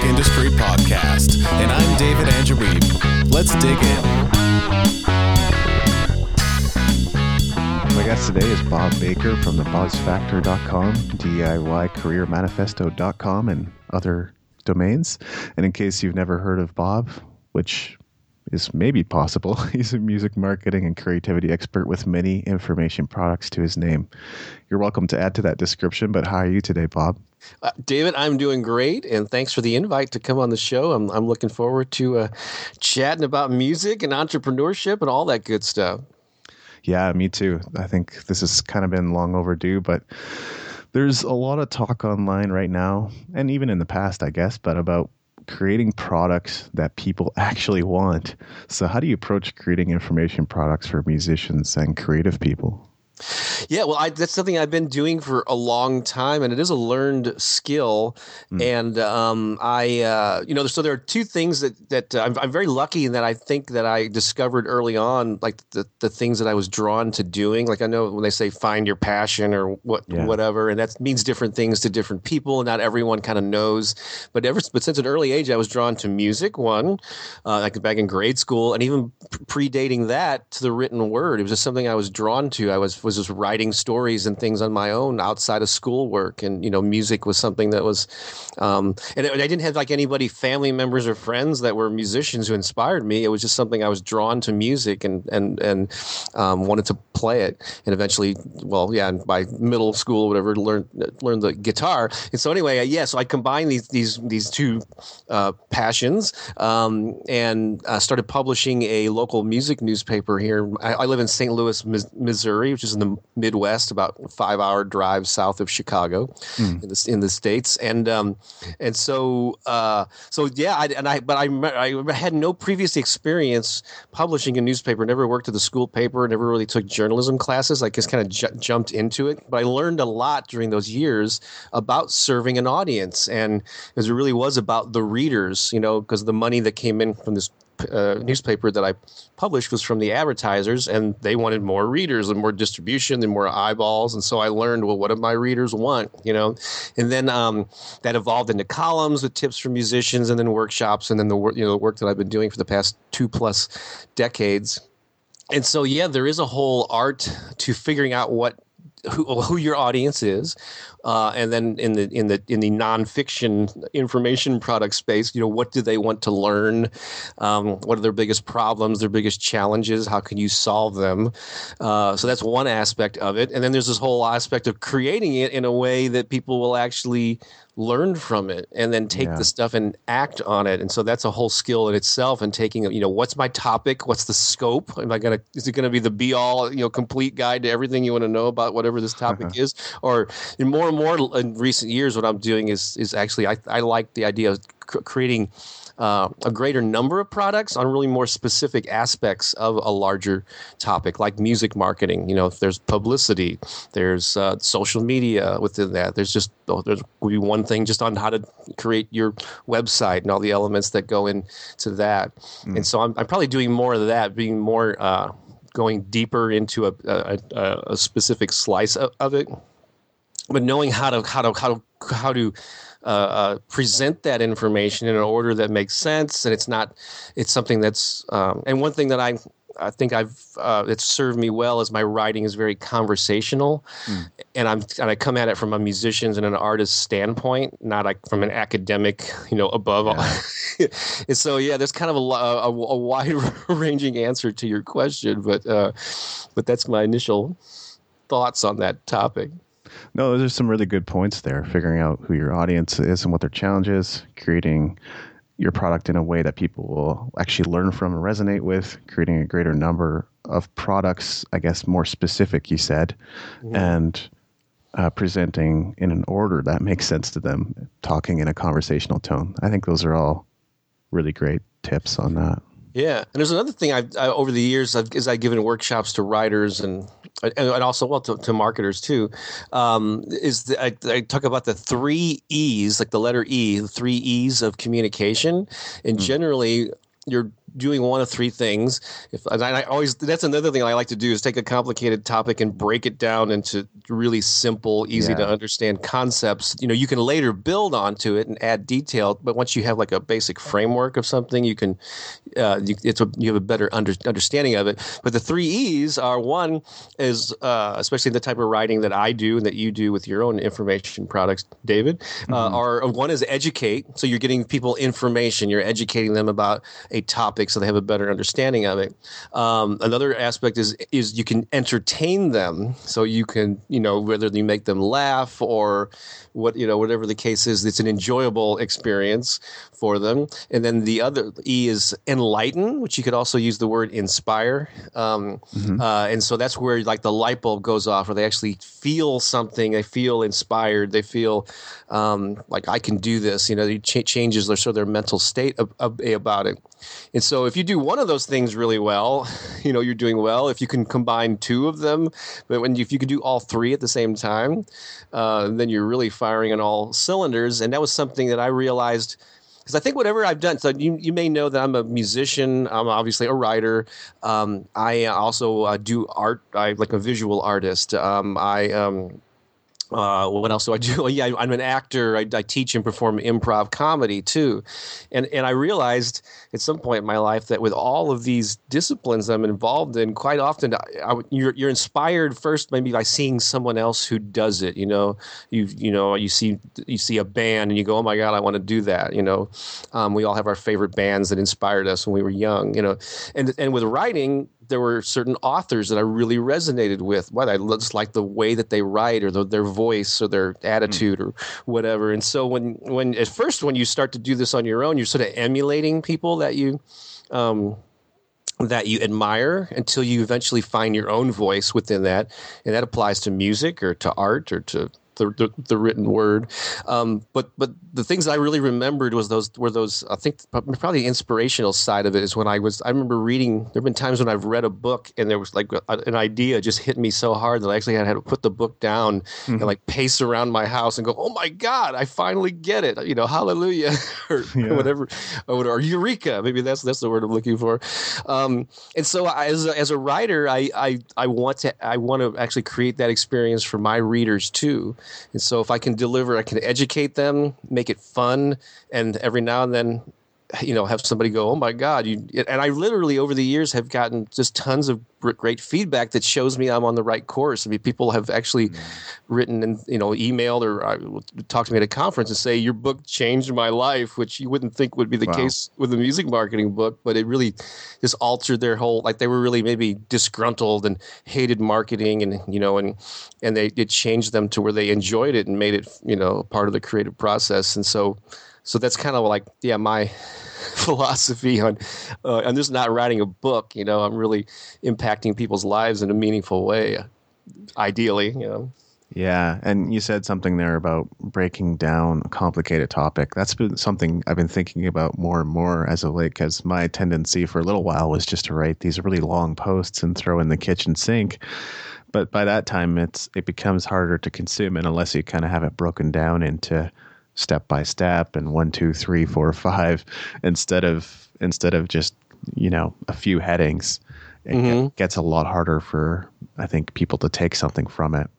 Music Industry Podcast, and I'm David Andrew Wiebe. Let's dig in. My guest today is Bob Baker from the BuzzFactor.com, DIYCareerManifesto.com, and other domains. And in case you've never heard of Bob, which is maybe possible. He's a music marketing and creativity expert with many information products to his name. You're welcome to add to that description, but how are you today, Bob? Uh, David, I'm doing great, and thanks for the invite to come on the show. I'm, I'm looking forward to uh, chatting about music and entrepreneurship and all that good stuff. Yeah, me too. I think this has kind of been long overdue, but there's a lot of talk online right now, and even in the past, I guess, but about creating products that people actually want. So, how do you approach creating information products for musicians and creative people? Yeah, well, I, that's something I've been doing for a long time, and it is a learned skill. Mm. And um, I, uh, you know, so there are two things that that uh, I'm, I'm, very lucky in that I think that I discovered early on, like the the things that I was drawn to doing. Like I know when they say find your passion or what yeah. whatever, and that means different things to different people, and not everyone kind of knows. But ever but since an early age, I was drawn to music. One, uh, like back in grade school, and even predating that to the written word, it was just something I was drawn to. I was was just writing stories and things on my own outside of schoolwork, and you know, music was something that was, um, and I didn't have like anybody, family members or friends that were musicians who inspired me. It was just something I was drawn to music and and and um, wanted to play it, and eventually, well, yeah, by middle school, or whatever, learned learned the guitar. And so anyway, uh, yeah, so I combined these these these two uh, passions um, and uh, started publishing a local music newspaper here. I, I live in St. Louis, Missouri, which is the Midwest, about a five hour drive south of Chicago, mm. in the in the states, and um, and so uh, so yeah, I, and I but I I had no previous experience publishing a newspaper. Never worked at the school paper. Never really took journalism classes. I just kind of ju- jumped into it, but I learned a lot during those years about serving an audience, and as it really was about the readers, you know, because the money that came in from this uh, newspaper that I published was from the advertisers, and they wanted more readers and more distribution and more eyeballs. And so I learned, well, what do my readers want? You know, and then um, that evolved into columns with tips for musicians, and then workshops, and then the work you know the work that I've been doing for the past two plus decades. And so, yeah, there is a whole art to figuring out what who, who your audience is, uh, and then in the in the in the nonfiction information product space, you know, what do they want to learn? Um, what are their biggest problems? Their biggest challenges? How can you solve them? Uh, so that's one aspect of it, and then there's this whole aspect of creating it in a way that people will actually learn from it and then take yeah. the stuff and act on it. And so that's a whole skill in itself and taking you know what's my topic? What's the scope? Am i going to is it going to be the be all you know complete guide to everything you want to know about whatever this topic uh-huh. is? Or in more and more in recent years what i'm doing is is actually i, I like the idea of creating uh, a greater number of products on really more specific aspects of a larger topic, like music marketing. You know, if there's publicity, there's uh, social media within that. There's just oh, there's be one thing just on how to create your website and all the elements that go into that. Mm. And so I'm, I'm probably doing more of that, being more uh, going deeper into a, a, a specific slice of, of it but knowing how to how to how to how to uh, uh, present that information in an order that makes sense, and it's not it's something that's um, and one thing that I I think I've uh, it's served me well is my writing is very conversational, mm. and I'm and I come at it from a musician's and an artist's standpoint, not like from an academic, you know, above yeah. all. and so yeah, there's kind of a, a, a wide ranging answer to your question, but uh, but that's my initial thoughts on that topic. No, there's some really good points there. Figuring out who your audience is and what their challenge is, creating your product in a way that people will actually learn from and resonate with, creating a greater number of products, I guess more specific, you said, mm-hmm. and uh, presenting in an order that makes sense to them, talking in a conversational tone. I think those are all really great tips on that. Yeah, and there's another thing I've I, over the years I've, is I've given workshops to writers and and also well to, to marketers too. Um, is the, I, I, talk about the three E's, like the letter E, the three E's of communication, and mm. generally your doing one of three things. If and I always that's another thing I like to do is take a complicated topic and break it down into really simple, easy yeah. to understand concepts. You know, you can later build onto it and add detail, but once you have like a basic framework of something, you can uh, you, it's a, you have a better under, understanding of it. But the three E's are one is uh, especially the type of writing that I do and that you do with your own information products, David. Uh, mm-hmm. are one is educate, so you're getting people information, you're educating them about a topic so they have a better understanding of it. Um, another aspect is is you can entertain them, so you can you know whether you make them laugh or what you know whatever the case is, it's an enjoyable experience for them. And then the other E is enlighten, which you could also use the word inspire. Um, mm-hmm. uh, and so that's where like the light bulb goes off, where they actually feel something, they feel inspired, they feel um, like I can do this. You know, it ch- changes their sort of their mental state of, of, about it. And so if you do one of those things really well, you know, you're doing well. If you can combine two of them, but when you, if you can do all three at the same time, uh, then you're really firing on all cylinders. And that was something that I realized because I think whatever I've done, so you, you may know that I'm a musician. I'm obviously a writer. Um, I also uh, do art. I like a visual artist. Um, I um, uh, what else do I do? Well, yeah, I'm an actor. I, I, teach and perform improv comedy too, and and I realized at some point in my life that with all of these disciplines I'm involved in, quite often I, I, you're you're inspired first maybe by seeing someone else who does it. You know, you you know you see you see a band and you go, oh my god, I want to do that. You know, um, we all have our favorite bands that inspired us when we were young. You know, and and with writing there were certain authors that I really resonated with. What I just like the way that they write, or the, their voice, or their attitude, mm. or whatever. And so when when at first when you start to do this on your own, you're sort of emulating people that you. Um, that you admire until you eventually find your own voice within that. And that applies to music or to art or to the, the, the written word. Um, but but the things I really remembered was those were those I think probably the inspirational side of it is when I was I remember reading. There have been times when I've read a book and there was like a, an idea just hit me so hard that I actually had, had to put the book down mm-hmm. and like pace around my house and go, oh my god, I finally get it. You know, hallelujah or yeah. whatever, or, or, eureka. Maybe that's that's the word I'm looking for. Um, and so as a, as a writer, I, I I want to I want to actually create that experience for my readers too. And so if I can deliver, I can educate them, make it fun, and every now and then you know have somebody go oh my god you and i literally over the years have gotten just tons of great feedback that shows me i'm on the right course i mean people have actually mm-hmm. written and you know emailed or uh, talked to me at a conference and say your book changed my life which you wouldn't think would be the wow. case with a music marketing book but it really just altered their whole like they were really maybe disgruntled and hated marketing and you know and and they it changed them to where they enjoyed it and made it you know part of the creative process and so so that's kind of like yeah my philosophy on uh, i'm just not writing a book you know i'm really impacting people's lives in a meaningful way ideally you know yeah, and you said something there about breaking down a complicated topic. That's been something I've been thinking about more and more as of late because my tendency for a little while was just to write these really long posts and throw in the kitchen sink. But by that time, it's it becomes harder to consume, and unless you kind of have it broken down into step by step and one, two, three, four, five, instead of instead of just you know a few headings. It mm-hmm. gets a lot harder for I think people to take something from it.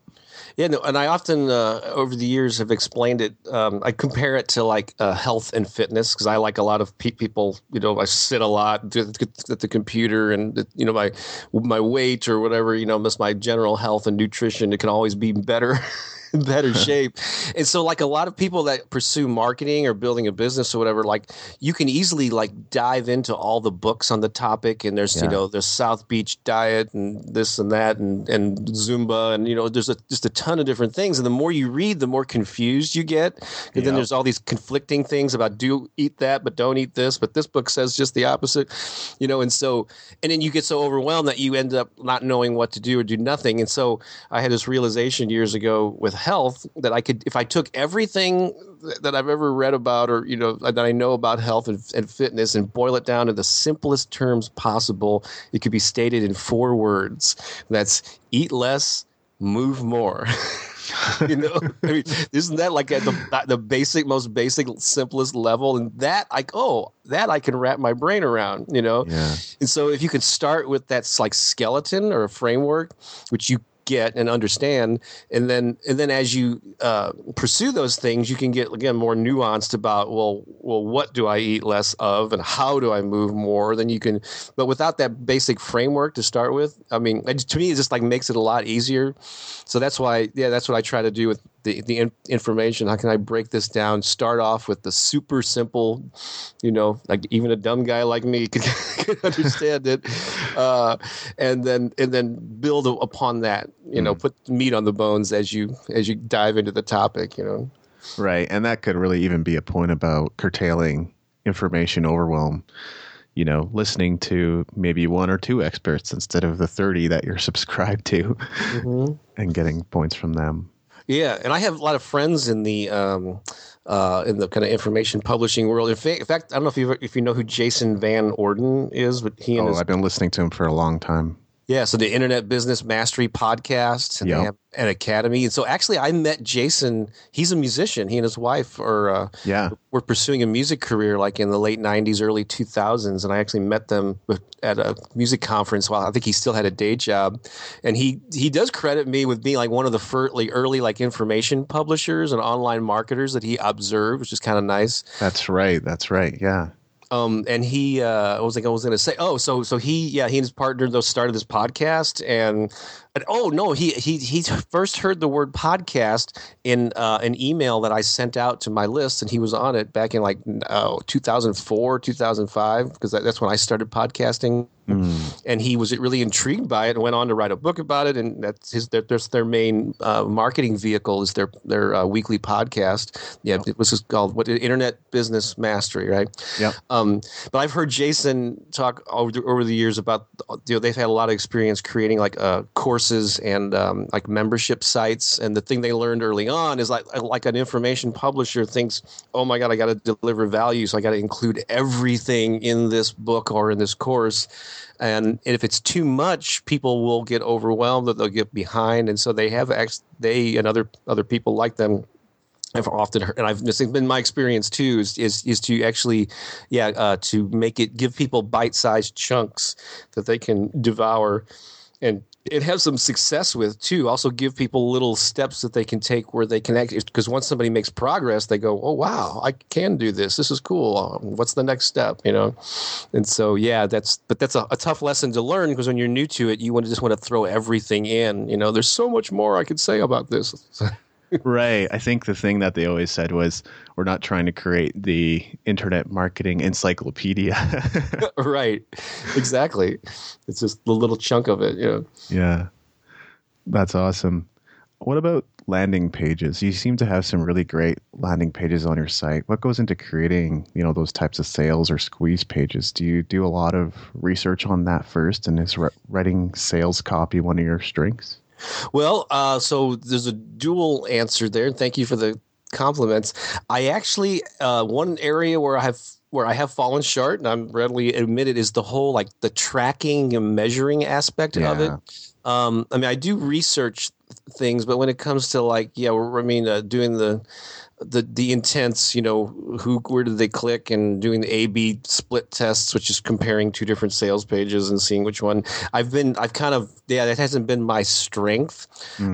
Yeah, no, and I often uh, over the years have explained it. Um, I compare it to like uh, health and fitness because I like a lot of pe- people. You know, I sit a lot at the computer, and you know my my weight or whatever. You know, just my general health and nutrition. It can always be better. better shape. And so like a lot of people that pursue marketing or building a business or whatever, like you can easily like dive into all the books on the topic and there's, yeah. you know, there's South Beach diet and this and that and, and Zumba and, you know, there's a, just a ton of different things. And the more you read, the more confused you get. And yeah. then there's all these conflicting things about do eat that, but don't eat this. But this book says just the opposite, you know, and so, and then you get so overwhelmed that you end up not knowing what to do or do nothing. And so I had this realization years ago with health that I could, if I took everything that I've ever read about or, you know, that I know about health and, and fitness and boil it down to the simplest terms possible, it could be stated in four words. That's eat less, move more. you know, I mean, isn't that like at the the basic, most basic, simplest level? And that, like, oh, that I can wrap my brain around, you know. Yeah. And so, if you can start with that like skeleton or a framework, which you get and understand. And then and then as you uh, pursue those things you can get again more nuanced about well well what do i eat less of and how do i move more then you can but without that basic framework to start with i mean to me it just like makes it a lot easier. So that's why yeah that's what i try to do with the, the in- information how can i break this down start off with the super simple you know like even a dumb guy like me could, could understand it uh, and then and then build upon that you know put meat on the bones as you as you dive into the topic you know Right. And that could really even be a point about curtailing information overwhelm. You know, listening to maybe one or two experts instead of the 30 that you're subscribed to and getting points from them. Yeah, and I have a lot of friends in the um, uh, in the kind of information publishing world. In fact, in fact, I don't know if you if you know who Jason Van Orden is, but he and Oh, his I've been listening to him for a long time. Yeah, so the Internet Business Mastery podcast, and Yep. an academy. And so actually, I met Jason. He's a musician. He and his wife are uh, Yeah. were pursuing a music career like in the late '90s, early 2000s, and I actually met them at a music conference. While I think he still had a day job, and he he does credit me with being like one of the first, like, early like information publishers and online marketers that he observed, which is kind of nice. That's right. That's right. Yeah. Um, and he, uh, what was like I was to say? Oh, so so he, yeah, he and his partner those started this podcast, and, oh no, he he he first heard the word podcast in uh, an email that I sent out to my list, and he was on it back in like oh, 2004, 2005, because that, that's when I started podcasting. And he was really intrigued by it and went on to write a book about it. And that's his their, that's their main uh, marketing vehicle is their their uh, weekly podcast. Yeah, it was called what Internet Business Mastery, right? Yeah. Um, but I've heard Jason talk over the, over the years about you know they've had a lot of experience creating like uh, courses and um, like membership sites. And the thing they learned early on is like like an information publisher thinks, oh my god, I got to deliver value, so I got to include everything in this book or in this course. And if it's too much, people will get overwhelmed, that they'll get behind, and so they have ex- they and other other people like them I've often heard, and I've this has been my experience too, is is, is to actually, yeah, uh, to make it give people bite-sized chunks that they can devour, and it has some success with too. Also, give people little steps that they can take where they can act. Because once somebody makes progress, they go, "Oh wow, I can do this. This is cool. Um, what's the next step?" You know, and so yeah, that's but that's a, a tough lesson to learn because when you're new to it, you want to just want to throw everything in. You know, there's so much more I could say about this. Right. I think the thing that they always said was we're not trying to create the internet marketing encyclopedia. right exactly it's just a little chunk of it you know yeah. That's awesome. What about landing pages? You seem to have some really great landing pages on your site. What goes into creating, you know, those types of sales or squeeze pages? Do you do a lot of research on that first and is writing sales copy one of your strengths? Well uh, so there's a dual answer there thank you for the compliments i actually uh, one area where i have where I have fallen short, and I'm readily admitted, is the whole like the tracking and measuring aspect of it. Um, I mean, I do research things, but when it comes to like, yeah, I mean, uh, doing the the the intents, you know, who where did they click, and doing the A/B split tests, which is comparing two different sales pages and seeing which one. I've been, I've kind of, yeah, that hasn't been my strength.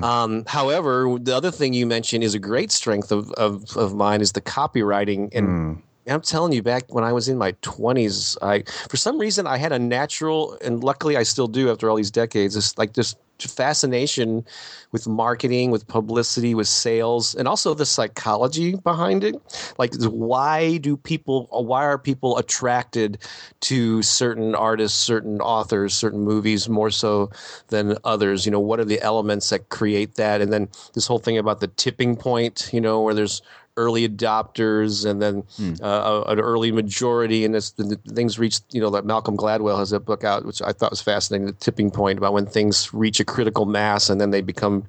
Um, however, the other thing you mentioned is a great strength of of, of mine is the copywriting and. I'm telling you, back when I was in my 20s, I for some reason I had a natural, and luckily I still do after all these decades. This like this fascination with marketing, with publicity, with sales, and also the psychology behind it. Like, why do people? Why are people attracted to certain artists, certain authors, certain movies more so than others? You know, what are the elements that create that? And then this whole thing about the tipping point. You know, where there's early adopters and then uh, an early majority. And the things reach you know that malcolm gladwell has a book out which i thought was fascinating the tipping point about when things reach a critical mass and then they become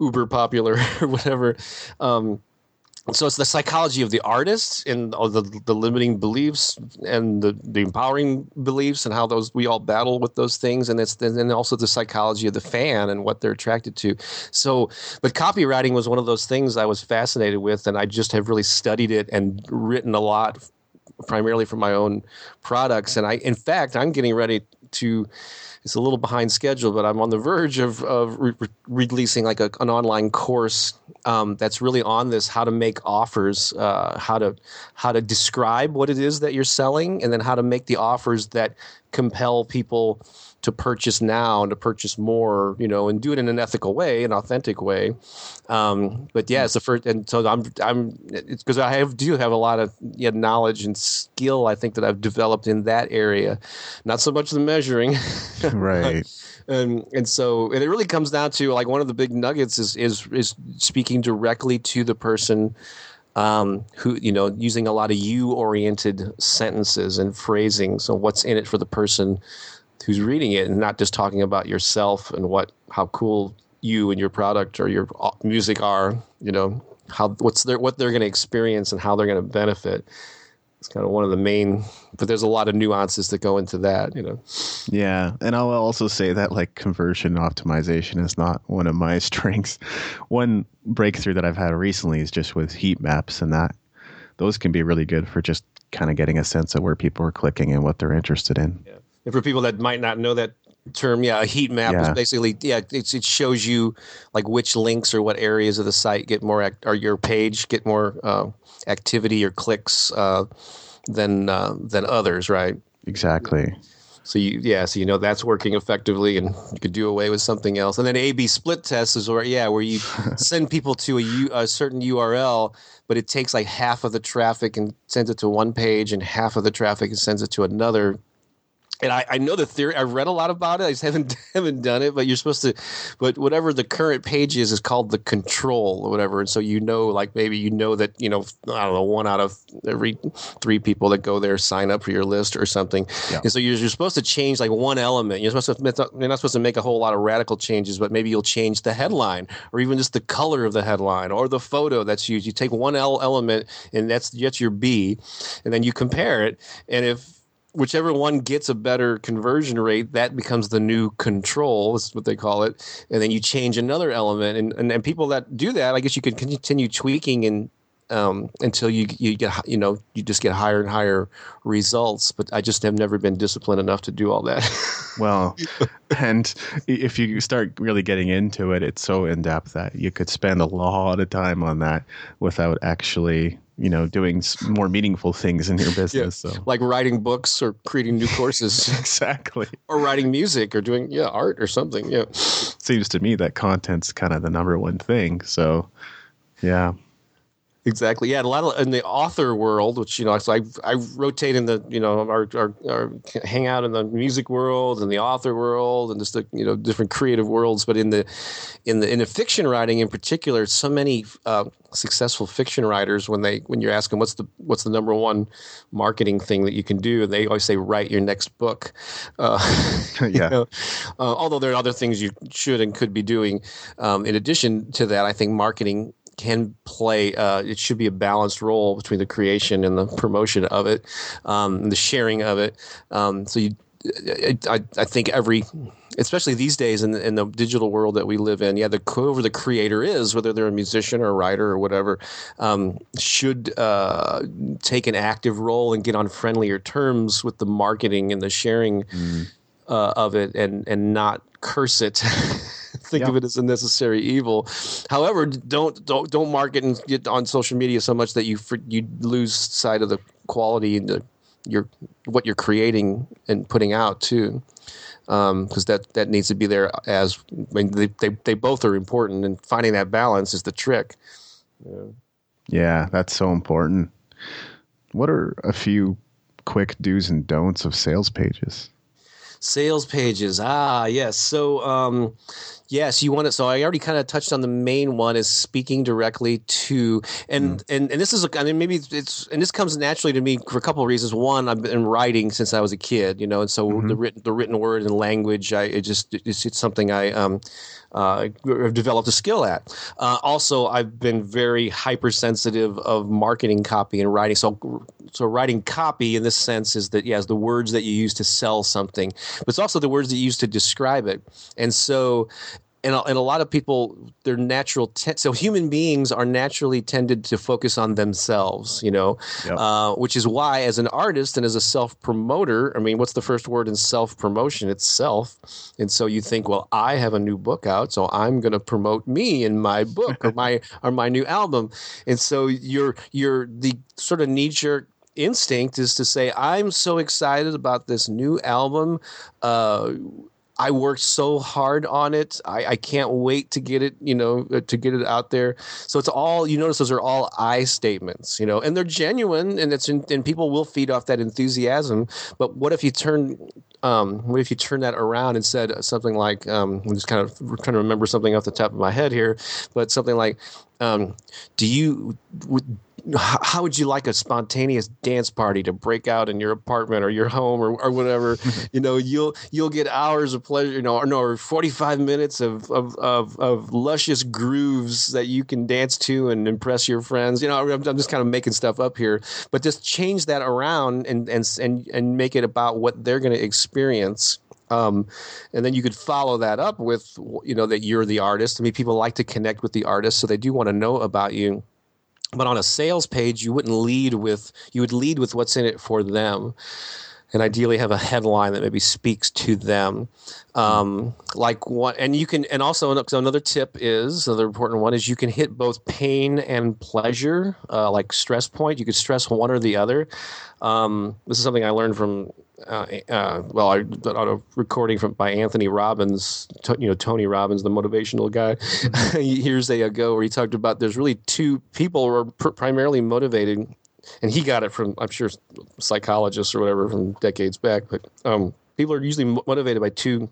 uber popular or whatever. Um, so it's the psychology of the artist and the, the limiting beliefs and the, the empowering beliefs and how those we all battle with those things. And it's and also the psychology of the fan and what they're attracted to. So but copywriting was one of those things i was fascinated with and i just have really studied it and written a lot primarily for my own products. And i in fact i'm getting ready to it's a little behind schedule, but I'm on the verge of, of re- releasing like a, an online course um, that's really on this how to make offers, uh, how to how to describe what it is that you're selling, and then how to make the offers that compel people to purchase now and to purchase more, you know, and do it in an ethical way, an authentic way. Um, but yeah, it's the first, and so I'm, I'm, it's because I have do have a lot of yeah, knowledge and skill. I think that I've developed in that area, not so much the measuring, right. and and so and it really comes down to like one of the big nuggets is is is speaking directly to the person um, who you know using a lot of you oriented sentences and phrasing so what's in it for the person who's reading it and not just talking about yourself and what how cool you and your product or your uh, music are you know how what's their what they're going to experience and how they're going to benefit. It's kind of one of the main but there's a lot of nuances that go into that you know. Yeah and i'll also say that like conversion optimization is not one of my strengths. One breakthrough that i've had recently is just with heat maps and that those can be really good for just kind of getting a sense of where people are clicking and what they're interested in. Yeah. And for people that might not know that term yeah a heat map yeah. is basically yeah it shows you like which links or what areas of the site get more act- or your page get more uh, activity or clicks uh, than uh, than others, right? Exactly. So you yeah, so you know that's working effectively, and you could do away with something else. And then A/B split test is where yeah, where you send people to a, U, a certain URL, but it takes like half of the traffic and sends it to one page, and half of the traffic and sends it to another and I, I know the theory. I've read a lot about it. I just haven't haven't done it. But you're supposed to, but whatever the current page is is called the control or whatever. And so you know, like maybe you know that you know I don't know one out of every three people that go there sign up for your list or something. Yeah. And so you're, you're supposed to change like one element. You're supposed to you're not supposed to make a whole lot of radical changes, but maybe you'll change the headline or even just the color of the headline or the photo that's used. You take one L element and that's that's your B, and then you compare it. And if whichever one gets a better conversion rate, that becomes the new control. Is what they call it. And then you change another element, and and, and people that do that, I guess you can continue tweaking and. Um, until you you get you know you just get higher and higher results, but I just have never been disciplined enough to do all that. well, and if you start really getting into it, it's so in depth that you could spend a lot of time on that without actually you know doing more meaningful things in your business yeah. so. like writing books or creating new courses. Exactly. Or writing music or doing yeah art or something yeah. Seems to me that content's kind of the number one thing so yeah Exactly. Yeah, a lot of in the author world, which you know, so I I rotate in the you know our, our, our hang out in the music world and the author world and just the you know different creative worlds. But in the in the in the fiction writing in particular, so many uh, successful fiction writers when they when you ask them what's the what's the number one marketing thing that you can do, they always say write your next book. Uh, yeah. You know, uh, although there are other things you should and could be doing. Um, in addition to that, I think marketing can play. Uh, it should be a balanced role between the creation and the promotion of it, um, the sharing of it. Um, so you, I, I think every, especially these days in the, in the digital world that we live in, yeah, the whoever the creator is, whether they're a musician or a writer or whatever, um, should uh, take an active role and get on friendlier terms with the marketing and the sharing mm. uh, of it, and and not curse it. think of it as a necessary evil. However, don't don't don't market and get on social media so much that you you lose sight of the quality and the your what you're creating and putting out too, because um, that that needs to be there as I mean they, they they both are important and finding that balance is the trick. Yeah. yeah, that's so important. What are a few quick do's and don'ts of sales pages? Sales pages. Ah, yes. So, um, Yes, you want it. So I already kind of touched on the main one is speaking directly to, and mm. and and this is, I mean, maybe it's, and this comes naturally to me for a couple of reasons. One, I've been writing since I was a kid, you know, and so mm-hmm. the written the written word and language, I it just it's, it's something I um uh, have developed a skill at. Uh, also, I've been very hypersensitive of marketing copy and writing. So, so writing copy in this sense is that yes, the words that you use to sell something, but it's also the words that you use to describe it. And so, and a, and a lot of people their natural so human beings are naturally tended to focus on themselves you know? Yep. uh, which is why as an artist and as a self promoter i mean what's the first word in self promotion it's self. And so you think well i have a new book out so i'm going to promote me in my book or my or my new album. And so you're you're the sort of knee jerk instinct is to say i'm so excited about this new album uh, I worked so hard on it. I, I, can't wait to get it, you know, uh, to get it out there. So it's all you notice; those are all I statements, you know, and they're genuine, and it's in, and people will feed off that enthusiasm. But what if you turn, um, what if you turn that around and said something like, um, I'm just kind of trying to remember something off the top of my head here, but something like, um, do you how would you like a spontaneous dance party to break out in your apartment or your home or, or whatever? You know you'll you'll get hours of pleasure you know or, no, or 45 minutes of, of, of, of, luscious grooves that you can dance to and impress your friends. You know I'm, I'm, just kind of making stuff up here but just change that around and and and, and make it about what they're going to experience um, and then you could follow that up with you know that you're the artist. I mean people like to connect with the artist so they do want to know about you but on a sales page you wouldn't lead with you would lead with what's in it for them. And ideally have a headline that maybe speaks to them. Um, like what and you can and also another tip is another important one is you can hit both pain and pleasure uh, like stress point. You could stress one or the other. Um, this is something i learned from uh, uh, well, I on a recording from by Anthony Robbins, to, you know Tony Robbins, the motivational guy, mm-hmm. years ago, where he talked about there's really two people who are pr- primarily motivated, and he got it from I'm sure psychologists or whatever from decades back, but um, people are usually motivated by two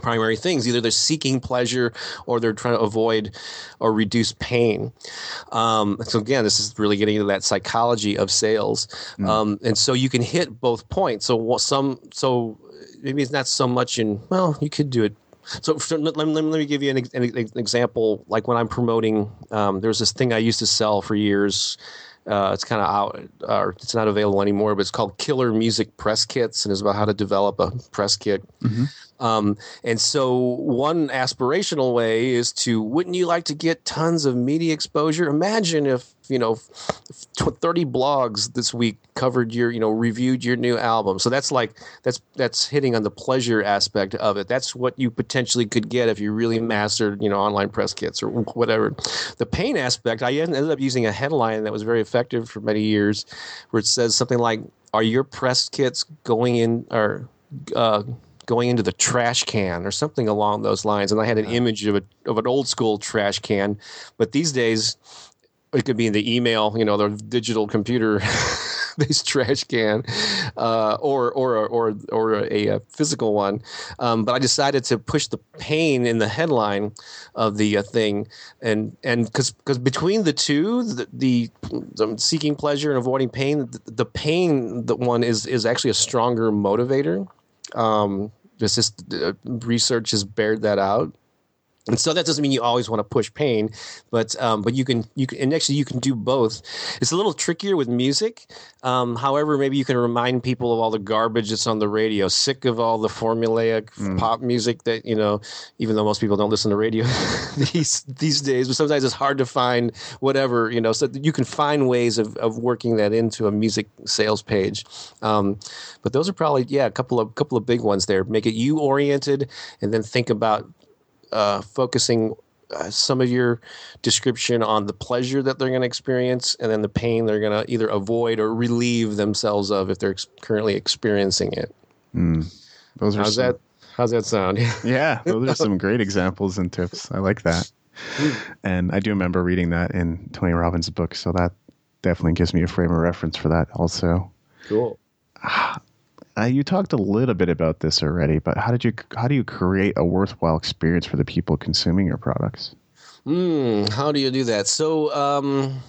primary things. Either they're seeking pleasure or they're trying to avoid or reduce pain. Um, so again this is really getting into that psychology of sales. Mm. um, and so you can hit both points. So some so maybe it's not so much in well you could do it. So for, let, let, let, me give you an, an, example. Like when i'm promoting um, there's this thing i used to sell for years. Uh, it's kind of out, uh, it's not available anymore, but it's called Killer Music Press Kits, and it's about how to develop a press kit. Mm-hmm. Um, and so, one aspirational way is to wouldn't you like to get tons of media exposure? Imagine if you know 30 blogs this week covered your you know reviewed your new album. So that's like that's that's hitting on the pleasure aspect of it. That's what you potentially could get if you really mastered you know online press kits or whatever. The pain aspect i ended up using a headline that was very effective for many years where it says something like are your press kits going in or uh, going into the trash can or something along those lines. And I had an image of a of an old school trash can, but these days it could be in the email, you know, the digital computer this trash can, uh, or or or or a, a physical one. Um, but I decided to push the pain in the headline of the uh, thing, and and because because between the two, the, the, the, seeking pleasure and avoiding pain, the, the pain the one is is actually a stronger motivator. Um, this is uh, research has bared that out and so that doesn't mean you always want to push pain but um, but you can you can and actually you can do both. It's a little trickier with music um, however maybe you can remind people of all the garbage that's on the radio. Sick of all the formulaic mm. pop music that you know even though most people don't listen to radio these these days but sometimes it's hard to find whatever you know so you can find ways of, of working that into a music sales page. Um, but those are probably yeah a couple of couple of big ones there. Make it you oriented and then think about uh, focusing uh, some of your description on the pleasure that they're going to experience and then the pain they're going to either avoid or relieve themselves of if they're ex- currently experiencing it. Mm. Those are how's some, that? How's that sound? yeah, those are some great examples and tips. I like that. and I do remember reading that in Tony Robbins' book, so that definitely gives me a frame of reference for that. Also, cool. Uh, you talked a little bit about this already, but how did you how do you create a worthwhile experience for the people consuming your products? Mm, how do you do that? So, um,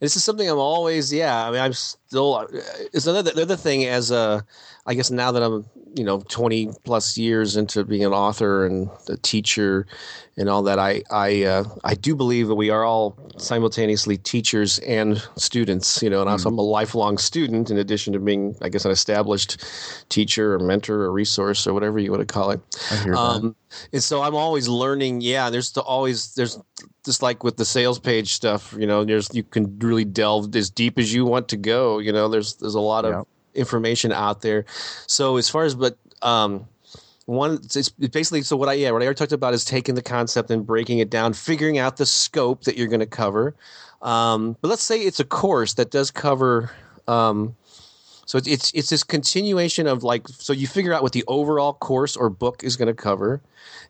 this is something I'm always, yeah. I mean, I'm still. It's another another thing as a. I guess now that I'm, you know, 20 plus years into being an author and a teacher, and all that, I I uh, I do believe that we are all simultaneously teachers and students. You know, and also I'm a lifelong student in addition to being, I guess, an established teacher or mentor or resource or whatever you want to call it. I hear Um, and so I'm always learning. Yeah, there's the, always there's just like with the sales page stuff. You know, there's you can really delve as deep as you want to go. You know, there's there's a lot of Yep. Information out there. So as far as but um, one it's basically so what I yeah what I already talked about is taking the concept and breaking it down, figuring out the scope that you're going to cover. Um, but let's say it's a course that does cover. Um, so it's, it's it's this continuation of like so you figure out what the overall course or book is going to cover,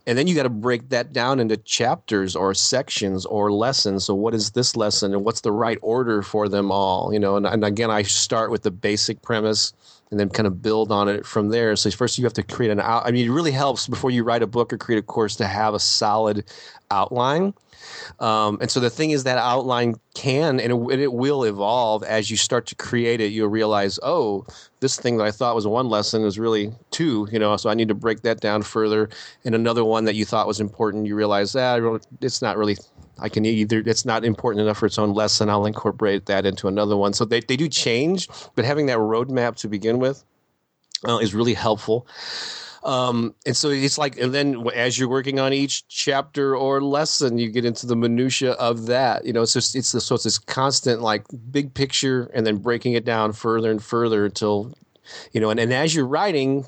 and then you got to break that down into chapters or sections or lessons. So what is this lesson and what's the right order for them all? You know, and, and again I start with the basic premise and then kind of build on it from there. So first you have to create an out. I mean, it really helps before you write a book or create a course to have a solid outline. Um, and so the thing is that outline can and it, and it will evolve as you start to create it. You'll realize, oh, this thing that I thought was one lesson is really two. You know, so I need to break that down further. And another one that you thought was important, you realize that ah, it's not really. I can either it's not important enough for its own lesson. I'll incorporate that into another one. So they, they do change, but having that roadmap to begin with uh, is really helpful. Um, and so it's like, and then as you're working on each chapter or lesson, you get into the minutia of that. You know, it's just it's the, so it's this constant like big picture, and then breaking it down further and further until, you know, and, and as you're writing,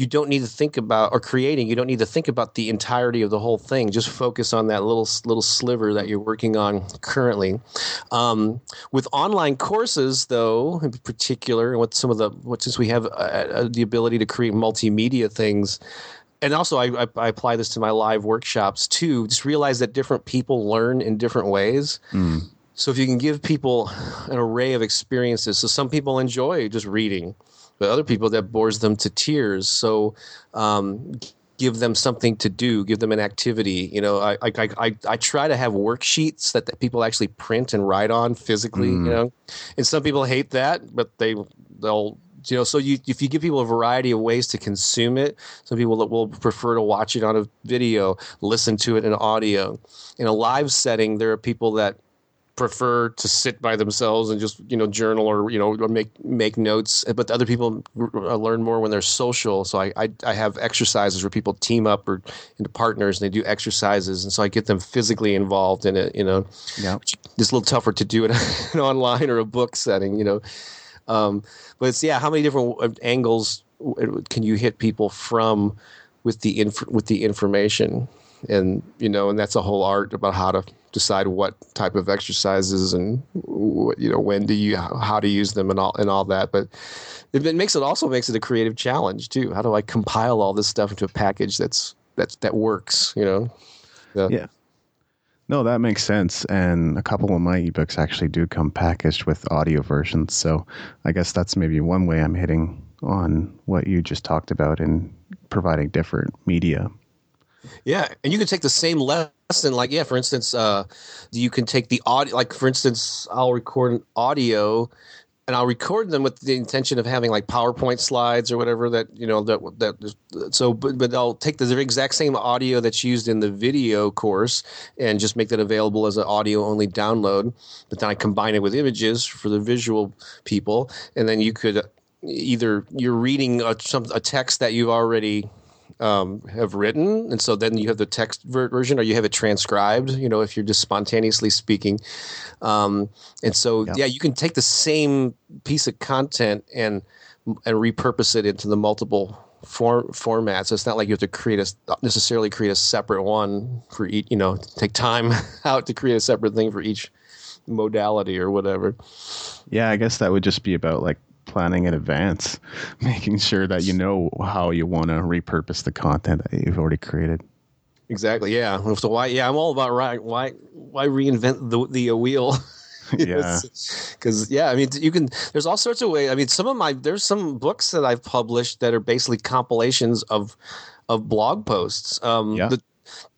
you don't need to think about or creating. You don't need to think about the entirety of the whole thing. Just focus on that little little sliver that you're working on currently. Um, with online courses, though, in particular, what some of the what since we have uh, uh, the ability to create multimedia things. And also, I, I, I apply this to my live workshops too. Just realize that different people learn in different ways. So if you can give people an array of experiences, so some people enjoy just reading, but other people that bores them to tears. So um, give them something to do, give them an activity. You know, I I, I, I try to have worksheets that, that people actually print and write on physically. You know, and some people hate that, but they they'll you know so you if you give people a variety of ways to consume it some people that will prefer to watch it on a video listen to it in audio in a live setting there are people that prefer to sit by themselves and just you know journal or you know or make make notes. But the other people r- learn more when they're social. So I, I i have exercises where people team up or into partners and they do exercises. And so i get them physically involved in it you know Yeah. it's a little tougher to do it an online or a book setting you know. Um, but it's yeah how many different uh, angles can you hit people from with the inf- with the information and you know and that's a whole art about how to decide what type of exercises and you know when do you how to use them and all and all that but it, makes it also makes it a creative challenge too how do i compile all this stuff into a package that's that's that works you know Yeah. No, that makes sense. And a couple of my ebooks actually do come packaged with audio versions. So I guess that's maybe one way I'm hitting on what you just talked about in providing different media. Yeah, and you can take the same lesson. Like, yeah, for instance, uh, you can take the audio. Like, for instance, I'll record an audio, and I'll record them with the intention of having like PowerPoint slides or whatever that you know that that. So, but, but I'll take the exact same audio that's used in the video course and just make that available as an audio only download. But then I combine it with images for the visual people, and then you could either you're reading a, some a text that you've already um, have written, and so then you have the text ver- version, or you have it transcribed. You know, if you're just spontaneously speaking, um, and so Yeah. yeah, you can take the same piece of content and and repurpose it into the multiple form formats. It's not like you have to create a necessarily create a separate one for each. You know, take time out to create a separate thing for each modality or whatever. Yeah, I guess that would just be about like planning in advance, making sure that you know how you want to repurpose the content that you've already created. Exactly. Yeah. So why? Yeah, I'm all about right. Why? Why reinvent the the wheel? yeah. Because yeah, I mean, you can. There's all sorts of ways. I mean, some of my there's some books that I've published that are basically compilations of of blog posts. Um, Yeah. The,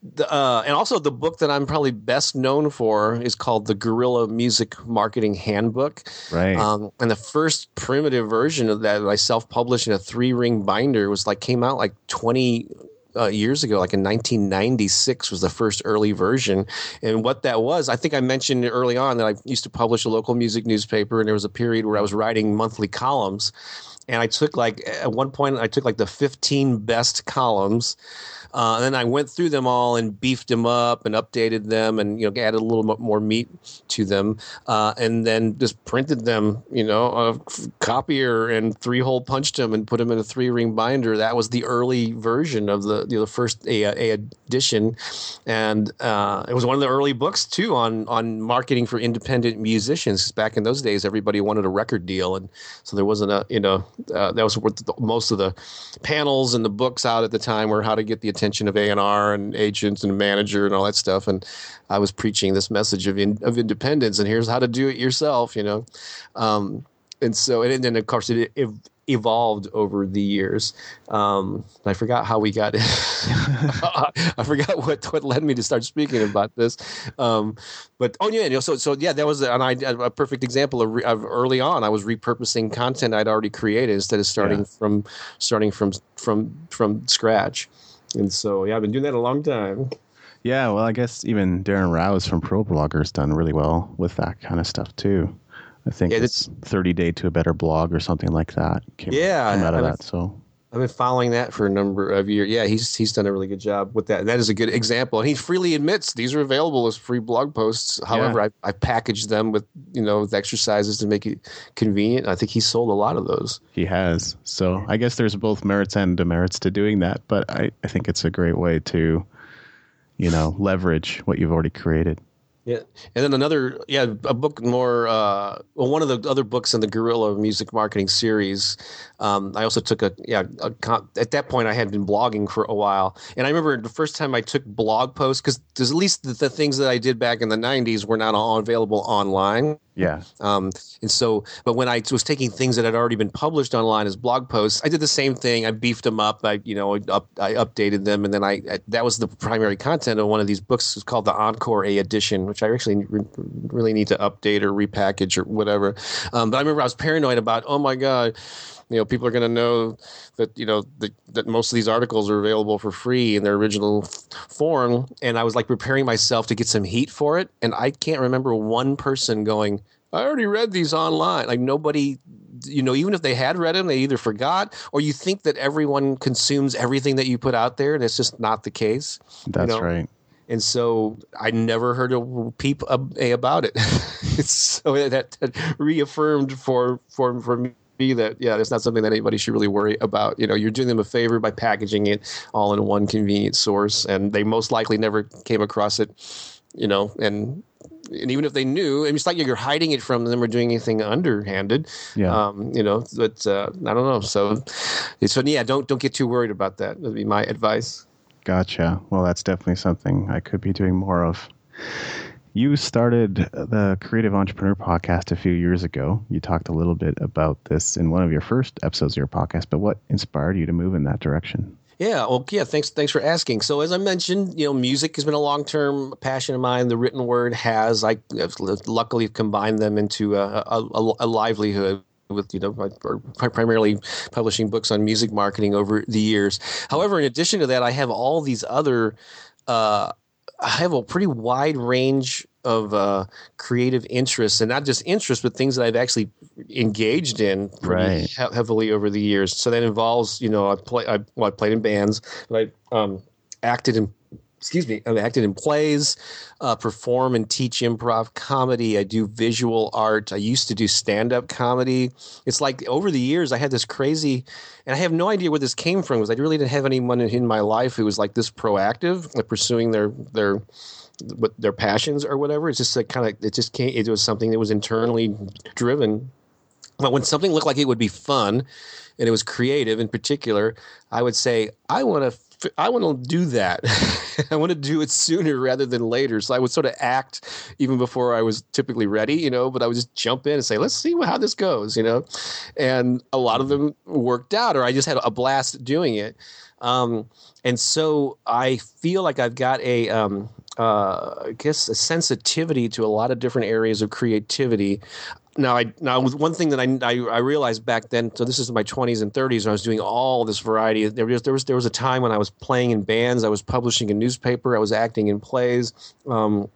the, uh, and also the book that I'm probably best known for is called the Guerrilla Music Marketing Handbook. Right. Um, and the first primitive version of that, that I self-published in a three-ring binder, was like came out like 20 uh, years ago, like in 1996 was the first early version. And what that was, I think I mentioned early on that I used to publish a local music newspaper, and there was a period where I was writing monthly columns. And I took like at one point I took like the 15 best columns, uh, and then I went through them all and beefed them up and updated them, and you know added a little bit more meat to them, uh, and then just printed them, you know, a copier and three hole punched them and put them in a three ring binder. That was the early version of the you know, the first a, a edition, and uh, it was one of the early books too on on marketing for independent musicians. Back in those days, everybody wanted a record deal, and so there wasn't a you know uh, that was the, most of the panels and the books out at the time were how to get the attention of A and R and agents and manager and all that stuff. And I was preaching this message of in, of independence, and here's how to do it yourself, you know. Um, and so, and then of course it, ev- evolved over the years. Um, I forgot how we got. It, I forgot what what led me to start speaking about this. Um, but oh yeah, you know, so so yeah, that was an idea, a perfect example of, of early on. I was repurposing content I'd already created instead of starting Yeah. from starting from from from scratch. And so yeah, I've been doing that a long time. Yeah, well, I guess even Darren Rowse from Pro Blogger's done really well with that kind of stuff too. I think Yeah, it's 30 Day to a Better Blog or something like that. Came, Yeah, came out of I- that. So I've been following that for a number of years. Yeah, he's he's done a really good job with that. And that is a good example. And he freely admits these are available as free blog posts. However, I, I packaged them with you know with exercises to make it convenient. I think he sold a lot of those. he has. So I guess there's both merits and demerits to doing that, but I, I think it's a great way to, you know, leverage what you've already created. Yeah, and then another, yeah, a book more. Uh, well, one of the other books in the Guerrilla Music Marketing series. Um, I also took a, yeah, a, con- at that point I had been blogging for a while, and I remember the first time I took blog posts because at least the, the things that I did back in the '90s were not all available online. Yeah. Um, and so, but when I was taking things that had already been published online as blog posts, I did the same thing. I beefed them up. I, you know, up, I updated them, and then I, I that was the primary content of one of these books. It's called the Encore A edition, which I actually re- really need to update or repackage or whatever. Um, but I remember I was paranoid about, oh my god. You know, people are going to know that you know that, that most of these articles are available for free in their original form, and I was like preparing myself to get some heat for it, and I can't remember one person going, I already read these online. Like nobody, you know, even if they had read them, they either forgot or you think that everyone consumes everything that you put out there, and it's just not the case. That's know, right. And so I never heard a peep about it. so that, that reaffirmed for for for me that yeah, it's not something that anybody should really worry about. You know, you're doing them a favor by packaging it all in one convenient source, and they most likely never came across it. You know, and and even if they knew, it's like you're hiding it from them or doing anything underhanded. Yeah. Um, you know, but uh, I don't know. So, so yeah, don't don't get too worried about that. That'd be my advice. Gotcha. Well, that's definitely something I could be doing more of. You started the Creative Entrepreneur podcast a few years ago. You talked a little bit about this in one of your first episodes of your podcast, but what inspired you to move in that direction? Yeah, well, yeah. Thanks, thanks for asking. So, as I mentioned, you know, music has been a long-term passion of mine. The written word has. I luckily combined them into a, a, a livelihood with you know primarily publishing books on music marketing over the years. However, in addition to that, I have all these other. Uh, I have a pretty wide range of uh, creative interests, and not just interests, but things that I've actually engaged in Right. he- heavily over the years. So that involves, you know, I play, I, well, I played in bands, but I um, acted in, excuse me, I've acted in plays, uh, perform and teach improv comedy. I do visual art. I used to do stand up comedy. It's like over the years, I had this crazy, and I have no idea where this came from because I really didn't have anyone in, my life who was like this proactive, like pursuing their their what their passions or whatever. It's just like kind of it just came. It was something that was internally driven. But when something looked like it would be fun, and it was creative in particular, I would say I want to I want to do that. I want to do it sooner rather than later. So I would sort of act even before I was typically ready, you know, but I would just jump in and say, let's see how this goes, you know. And a lot of them worked out, or I just had a blast doing it. Um, and so I feel like I've got a, um, uh, I guess, a sensitivity to a lot of different areas of creativity now I now one thing that I, I, I realized back then. So this is my 20s and 30s, and I was doing all this variety. There was there was there was a time when I was playing in bands, I was publishing a newspaper, I was acting in plays. Um,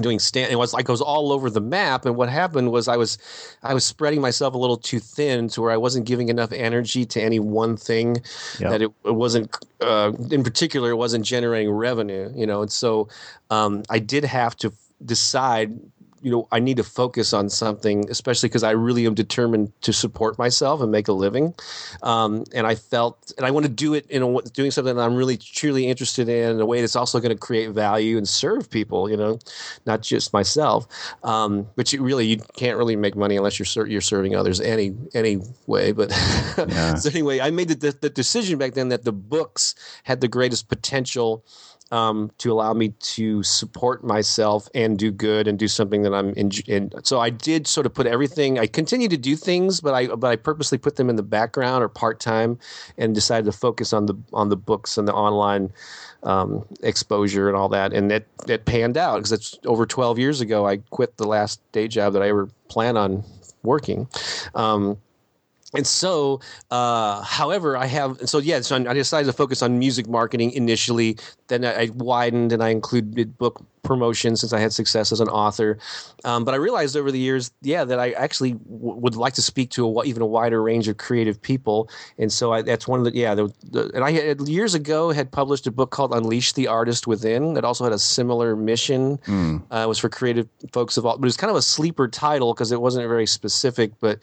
doing stand it was like I was all over the map and what happened was I was I was spreading myself a little too thin to where I wasn't giving enough energy to any one thing yep. that it, it wasn't uh, in particular it wasn't generating revenue you know and so um, I did have to decide you know, I need to focus on something, especially because I really am determined to support myself and make a living. Um, and I felt, and I want to do it in a, doing something that I'm really truly interested in, in a way that's also going to create value and serve people. You know, not just myself. Um, but you really, you can't really make money unless you're ser- you're serving others any any way. But yeah. so anyway, I made the, the decision back then that the books had the greatest potential um, to allow me to support myself and do good and do something that I'm in. So I did sort of put everything. I continue to do things, but I but I purposely put them in the background or part time, and decided to focus on the on the books and the online um, exposure and all that. And it it panned out because it's over 12 years ago. I quit the last day job that I ever plan on working. Um, and so, uh, however, I have, so yeah, so I decided to focus on music marketing initially. Then I widened and I included book promotion since I had success as an author. Um, but I realized over the years, yeah, that I actually w- would like to speak to a, even a wider range of creative people. And so I, that's one of the, yeah, the, the, and I had, years ago had published a book called Unleash the Artist Within that also had a similar mission. Mm. Uh, it was for creative folks of all, but it was kind of a sleeper title because it wasn't very specific, but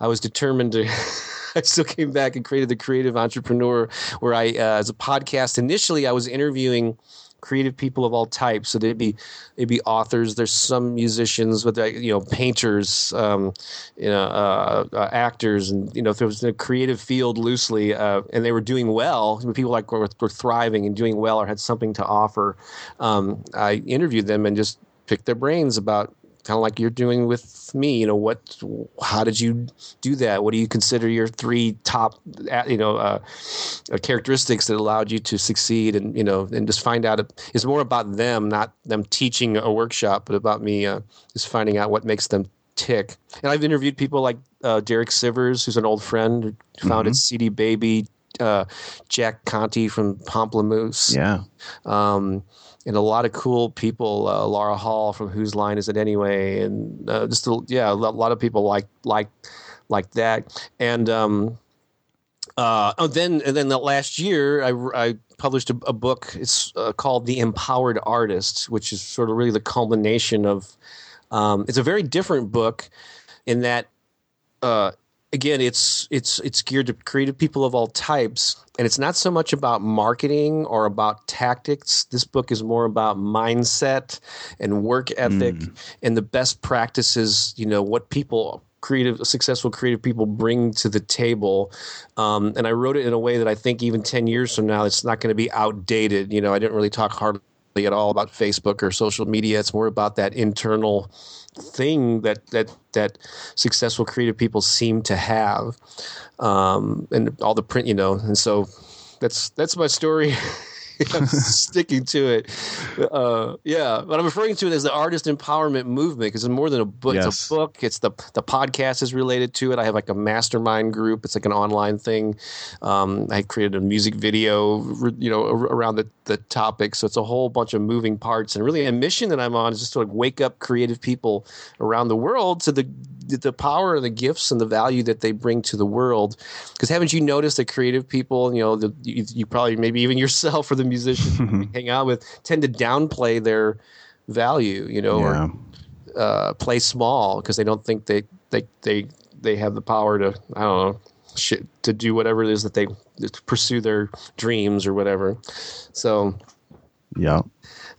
I was determined to. I still came back and created the Creative Entrepreneur, where I, uh, as a podcast, initially I was interviewing creative people of all types. So they'd be they'd be authors. There's some musicians, but you know, painters, um, you know, uh, uh, actors, and you know, if there was a creative field loosely, uh, and they were doing well, people like were, were, thriving and doing well or had something to offer. Um, I interviewed them and just picked their brains about kind of like you're doing with me you know what how did you do that? What do you consider your three top you know uh, uh, characteristics that allowed you to succeed and you know and just find out it's more about them not them teaching a workshop but about me uh, just finding out what makes them tick. And i've interviewed people like uh, derek sivers who's an old friend who founded mm-hmm. cd baby uh, jack conte from pomplamoose yeah. Um, and a lot of cool people. Uh, Laura Hall from Whose Line Is It Anyway, and uh, just a, yeah, a lot of people like like like that. And um, uh, oh, then and then the last year, I, I published a, a book. It's uh, called The Empowered Artist, which is sort of really the culmination of. Um, it's a very different book in that uh, again, it's it's it's geared to creative people of all types, and it's not so much about marketing or about tactics. This book is more about mindset and work ethic mm. and the best practices. You know what people creative successful creative people bring to the table um, and i wrote it in a way that i think even 10 years from now it's not going to be outdated you know i didn't really talk hardly at all about facebook or social media it's more about that internal thing that that that successful creative people seem to have, um, and all the print, you know, and so that's that's my story. I'm sticking to it. Uh, yeah, but I'm referring to it as the artist empowerment movement because it's more than a book. Yes. It's a book. It's the the podcast is related to it. I have like a mastermind group. It's like an online thing. Um, I created a music video, you know, around the the topic. So it's a whole bunch of moving parts, and really a mission that I'm on is just to like wake up creative people around the world to the the power and the gifts and the value that they bring to the world. Because haven't you noticed that creative people, you know, the, you, you, probably maybe even yourself or the musicians hang out with tend to downplay their value, you know, yeah. or uh, play small because they don't think they they they they have the power to I don't know shit, to do whatever it is that they pursue their dreams or whatever. So yeah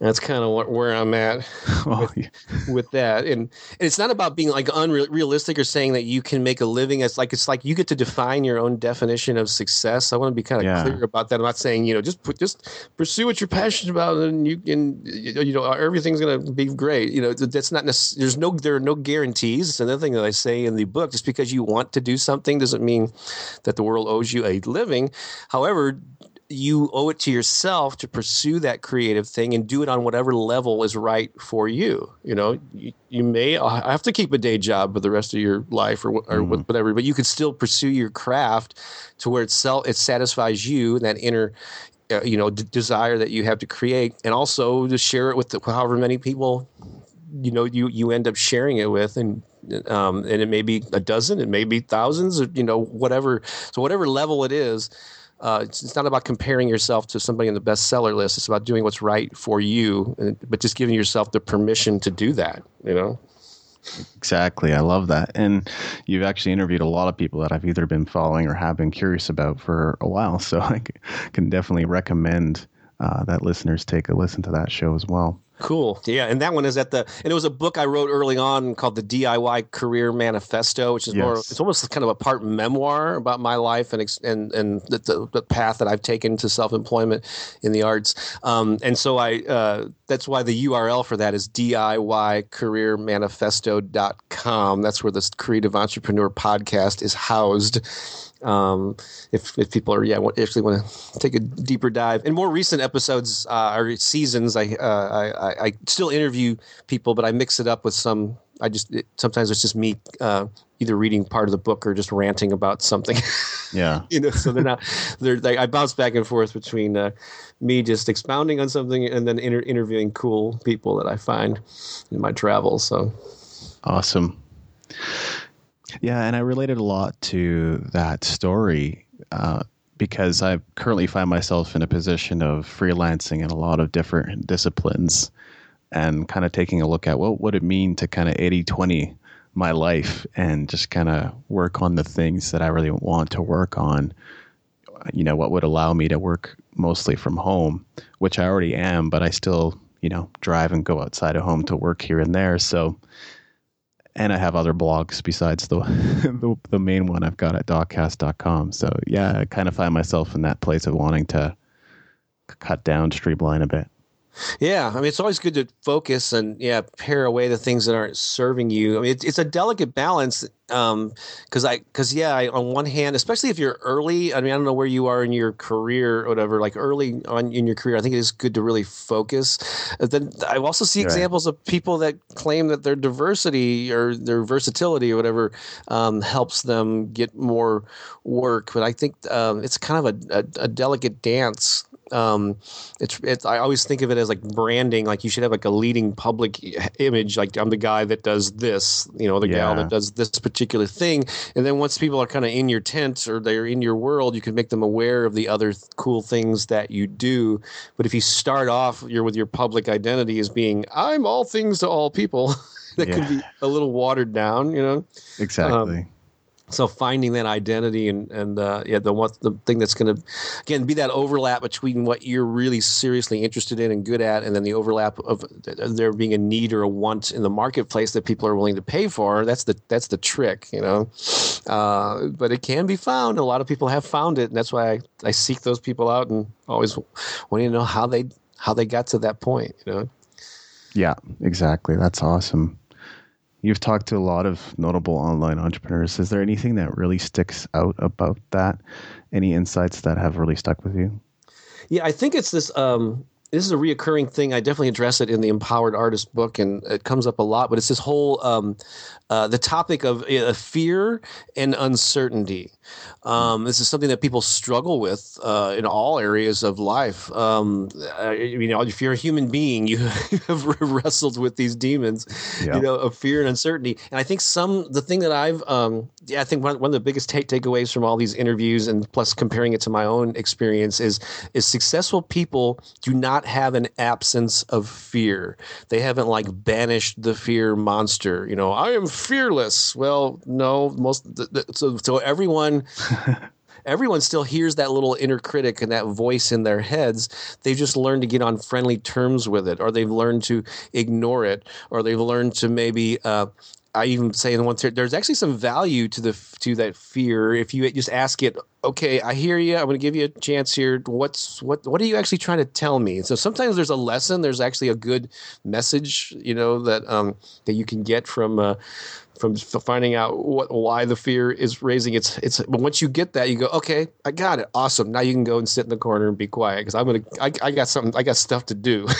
That's kind of where I'm at with, yeah. with, that, and, and it's not about being like unrealistic or saying that you can make a living. It's like it's like you get to define your own definition of success. I want to be kind of yeah. clear about that. I'm not saying you know just put, just pursue what you're passionate about, and you can you know everything's going to be great. You know that's not necessarily. There's no there are no guarantees. It's another thing that I say in the book. Just because you want to do something doesn't mean that the world owes you a living. However, you owe it to yourself to pursue that creative thing and do it on whatever level is right for you. You know, you, you may have to keep a day job for the rest of your life or, or mm-hmm. whatever, but you can still pursue your craft to where it, it satisfies you that inner, uh, you know, d- desire that you have to create, and also to share it with the, however many people you know you you end up sharing it with and um, and it may be a dozen it may be thousands or you know whatever so whatever level it is uh, it's, it's, not about comparing yourself to somebody in the bestseller list. It's about doing what's right for you, and, but just giving yourself the permission to do that. You know. Exactly. I love that. And you've actually interviewed a lot of people that I've either been following or have been curious about for a while. So I can definitely recommend uh, that listeners take a listen to that show as well. Cool. Yeah, and that one is at the and it was a book I wrote early on called the DIY Career Manifesto, which is yes. more it's almost kind of a part memoir about my life and and and the, the, path that I've taken to self employment in the arts. Um, and so I uh, that's why the URL for that is DIYCareerManifesto.com. That's where this Creative Entrepreneur podcast is housed. Um, if, if people are yeah actually want to take a deeper dive. In more recent episodes uh, or seasons I, uh, I, I still interview people but I mix it up with some I just it, sometimes it's just me uh, either reading part of the book or just ranting about something. Yeah. You know so they're not they're they, I bounce back and forth between uh, me just expounding on something and then inter- interviewing cool people that I find in my travels so. Awesome yeah, and I related a lot to that story uh, because I currently find myself in a position of freelancing in a lot of different disciplines and kind of taking a look at what would it mean to kind of 80 20 my life and just kind of work on the things that I really want to work on. You know, what would allow me to work mostly from home, which I already am, but I still, you know, drive and go outside of home to work here and there. So, and I have other blogs besides the, the, the main one I've got at doccast.com. So yeah, I kind of find myself in that place of wanting to cut down, streamline a bit. Yeah, I mean, it's always good to focus and yeah, pare away the things that aren't serving you. I mean, it's, it's a delicate balance because um, I because yeah, I, on one hand, especially if you're early. I mean, I don't know where you are in your career or whatever. Like early on in your career, I think it is good to really focus. And then I also see right. examples of people that claim that their diversity or their versatility or whatever um, helps them get more work. But I think um, it's kind of a, a, a delicate dance um, it's it's I always think of it as like branding. Like you should have like a leading public image. Like I'm the guy that does this, you know, the yeah. gal that does this particular thing. And then once people are kind of in your tent or they're in your world, you can make them aware of the other th- cool things that you do. But if you start off you're with your public identity as being I'm all things to all people. that yeah. can be a little watered down, you know. Exactly. Um, so finding that identity and and uh, yeah the what the thing that's going to again be that overlap between what you're really seriously interested in and good at and then the overlap of there being a need or a want in the marketplace that people are willing to pay for that's the that's the trick you know? Uh, but it can be found. A lot of people have found it and that's why I, I seek those people out and always wanting to know how they how they got to that point you know? Yeah exactly. That's awesome You've talked to a lot of notable online entrepreneurs. Is there anything that really sticks out about that? Any insights that have really stuck with you? Yeah, I think it's this. Um, this is a reoccurring thing. I definitely address it in the Empowered Artist book, and it comes up a lot. But it's this whole um, uh, the topic of uh, fear and uncertainty. Um, this is something that people struggle with uh, in all areas of life. Um, uh, you know, if you're a human being, you have wrestled with these demons, you know, of fear and uncertainty. And I think some the thing that I've, um, yeah, I think one, one of the biggest take takeaways from all these interviews, and plus comparing it to my own experience, is is successful people do not have an absence of fear. They haven't like banished the fear monster. You know, I am fearless. Well, no, most so so everyone everyone still hears that little inner critic and that voice in their heads. They've just learned to get on friendly terms with it, or they've learned to ignore it, or they've learned to maybe uh, I even say in the one there's actually some value to the to that fear if you just ask it. Okay, I hear you. I'm going to give you a chance here. What's what? What are you actually trying to tell me? So sometimes there's a lesson. There's actually a good message, you know, that um, that you can get from uh, from finding out what why the fear is raising its its. But once you get that, you go, okay, I got it. Awesome. Now you can go and sit in the corner and be quiet because I'm gonna. I, I got something. I got stuff to do.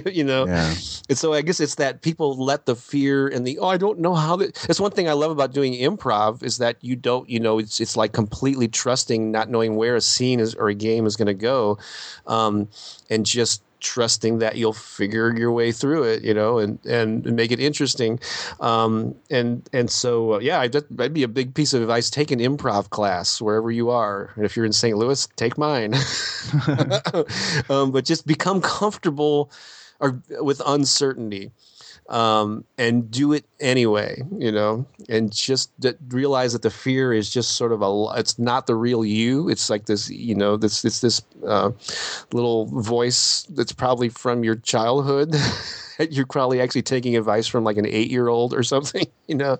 you know yeah. and so i guess it's that people let the fear and the oh i don't know how that it's one thing i love about doing improv is that you don't you know it's it's like completely trusting not knowing where a scene is or a game is going to go um, and just trusting that you'll figure your way through it, you know, and and make it interesting. Um, and and so uh, yeah, that'd be a big piece of advice. Take an improv class wherever you are, and if you're in St. Louis, take mine. um, but just become comfortable or with uncertainty um, and do it anyway, you know, and just realize that the fear is just sort of a, it's not the real you. It's like this, you know, this, it's this uh, little voice that's probably from your childhood. You're probably actually taking advice from like an eight year old or something, you know,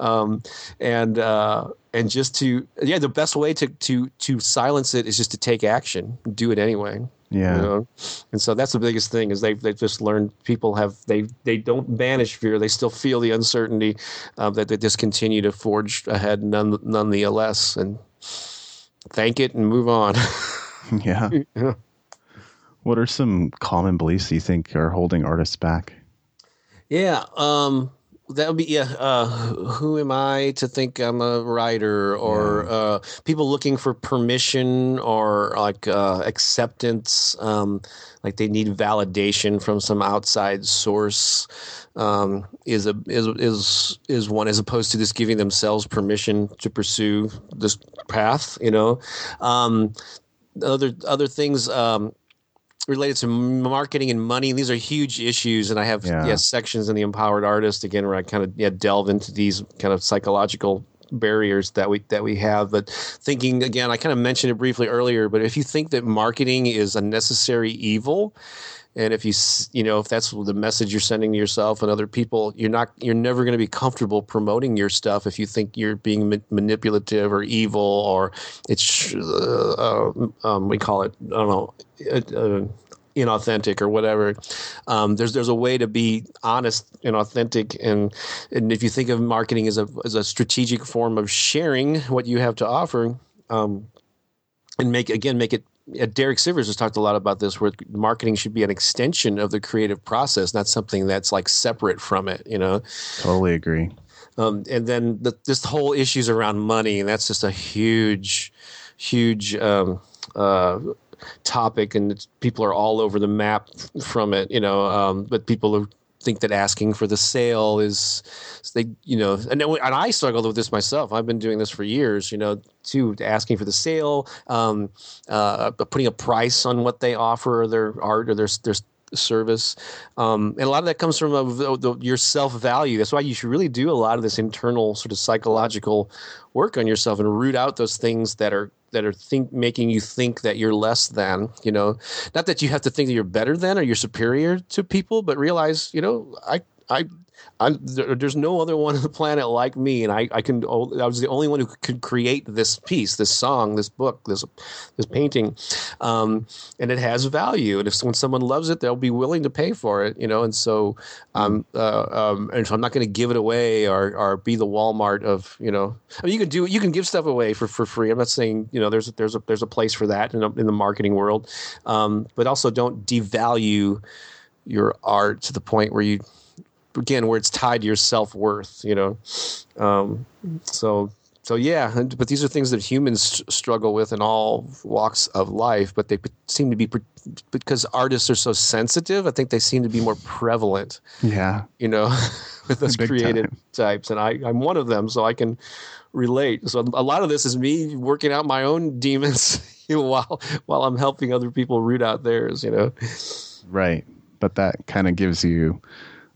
um, and, uh, and just to, yeah, the best way to, to, to silence it is just to take action, do it anyway. Yeah. You know? And so that's the biggest thing is they've they've just learned people have they they don't banish fear. They still feel the uncertainty uh, that they just continue to forge ahead none nonetheless and thank it and move on. yeah. yeah. What are some common beliefs you think are holding artists back? Yeah. Um, that would be yeah. Uh, who am I to think I'm a writer or yeah. uh, people looking for permission or like uh, acceptance, um, like they need validation from some outside source. Um, is a is is is one as opposed to just giving themselves permission to pursue this path. You know, um, other other things. Um, related to marketing and money. These are huge issues, and I have yeah. yeah sections in the Empowered Artist again where I kind of yeah, delve into these kind of psychological barriers that we that we have. But thinking again, I kind of mentioned it briefly earlier. But if you think that marketing is a necessary evil, and if you you know if that's the message you're sending to yourself and other people you're not you're never going to be comfortable promoting your stuff if you think you're being ma- manipulative or evil or it's uh, uh, um, we call it i don't know uh, uh, inauthentic or whatever. Um, there's there's a way to be honest and authentic. And and if you think of marketing as a as a strategic form of sharing what you have to offer um, and make again make it Derek Sivers has talked a lot about this, where marketing should be an extension of the creative process, not something that's like separate from it. You know, totally agree. Um, and then the, this whole issues around money, and that's just a huge, huge um, uh, topic, and people are all over the map from it. You know, um, but people who think that asking for the sale is they you know and, and I struggled with this myself. I've been doing this for years. You know, too asking for the sale, um, uh, putting a price on what they offer or their art or their their service. Um, and a lot of that comes from a, the, the, your self value. That's why you should really do a lot of this internal sort of psychological work on yourself and root out those things that are that are think making you think that you're less than. You know, not that you have to think that you're better than or you're superior to people, but realize you know I I I'm, there's no other one on the planet like me, and I, I can. I was the only one who could create this piece, this song, this book, this this painting, um, and it has value. And if when someone loves it, they'll be willing to pay for it, you know. And so, um, uh, um, and so I'm not going to give it away or or be the Walmart of you know. I mean, you can do you can give stuff away for, for free. I'm not saying you know there's there's a there's a place for that in, a, in the marketing world, um, but also don't devalue your art to the point where you again where it's tied to your self worth. You know, um, so so yeah. But these are things that humans struggle with in all walks of life. But they seem to be because artists are so sensitive. I think they seem to be more prevalent. Yeah, you know, with us creative time. types, and I I'm one of them, so I can relate. So a lot of this is me working out my own demons while while I'm helping other people root out theirs. You know, right. But that kind of gives you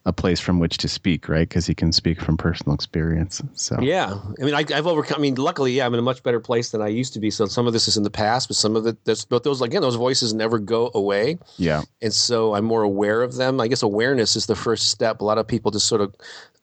a place from which to speak, right? Because he can speak from personal experience. So yeah, I mean, I, have overcome. I mean, luckily, yeah, I'm in a much better place than I used to be. So some of this is in the past, but some of it, there's, but those again, those voices never go away. Yeah, and so I'm more aware of them. I guess awareness is the first step. A lot of people just sort of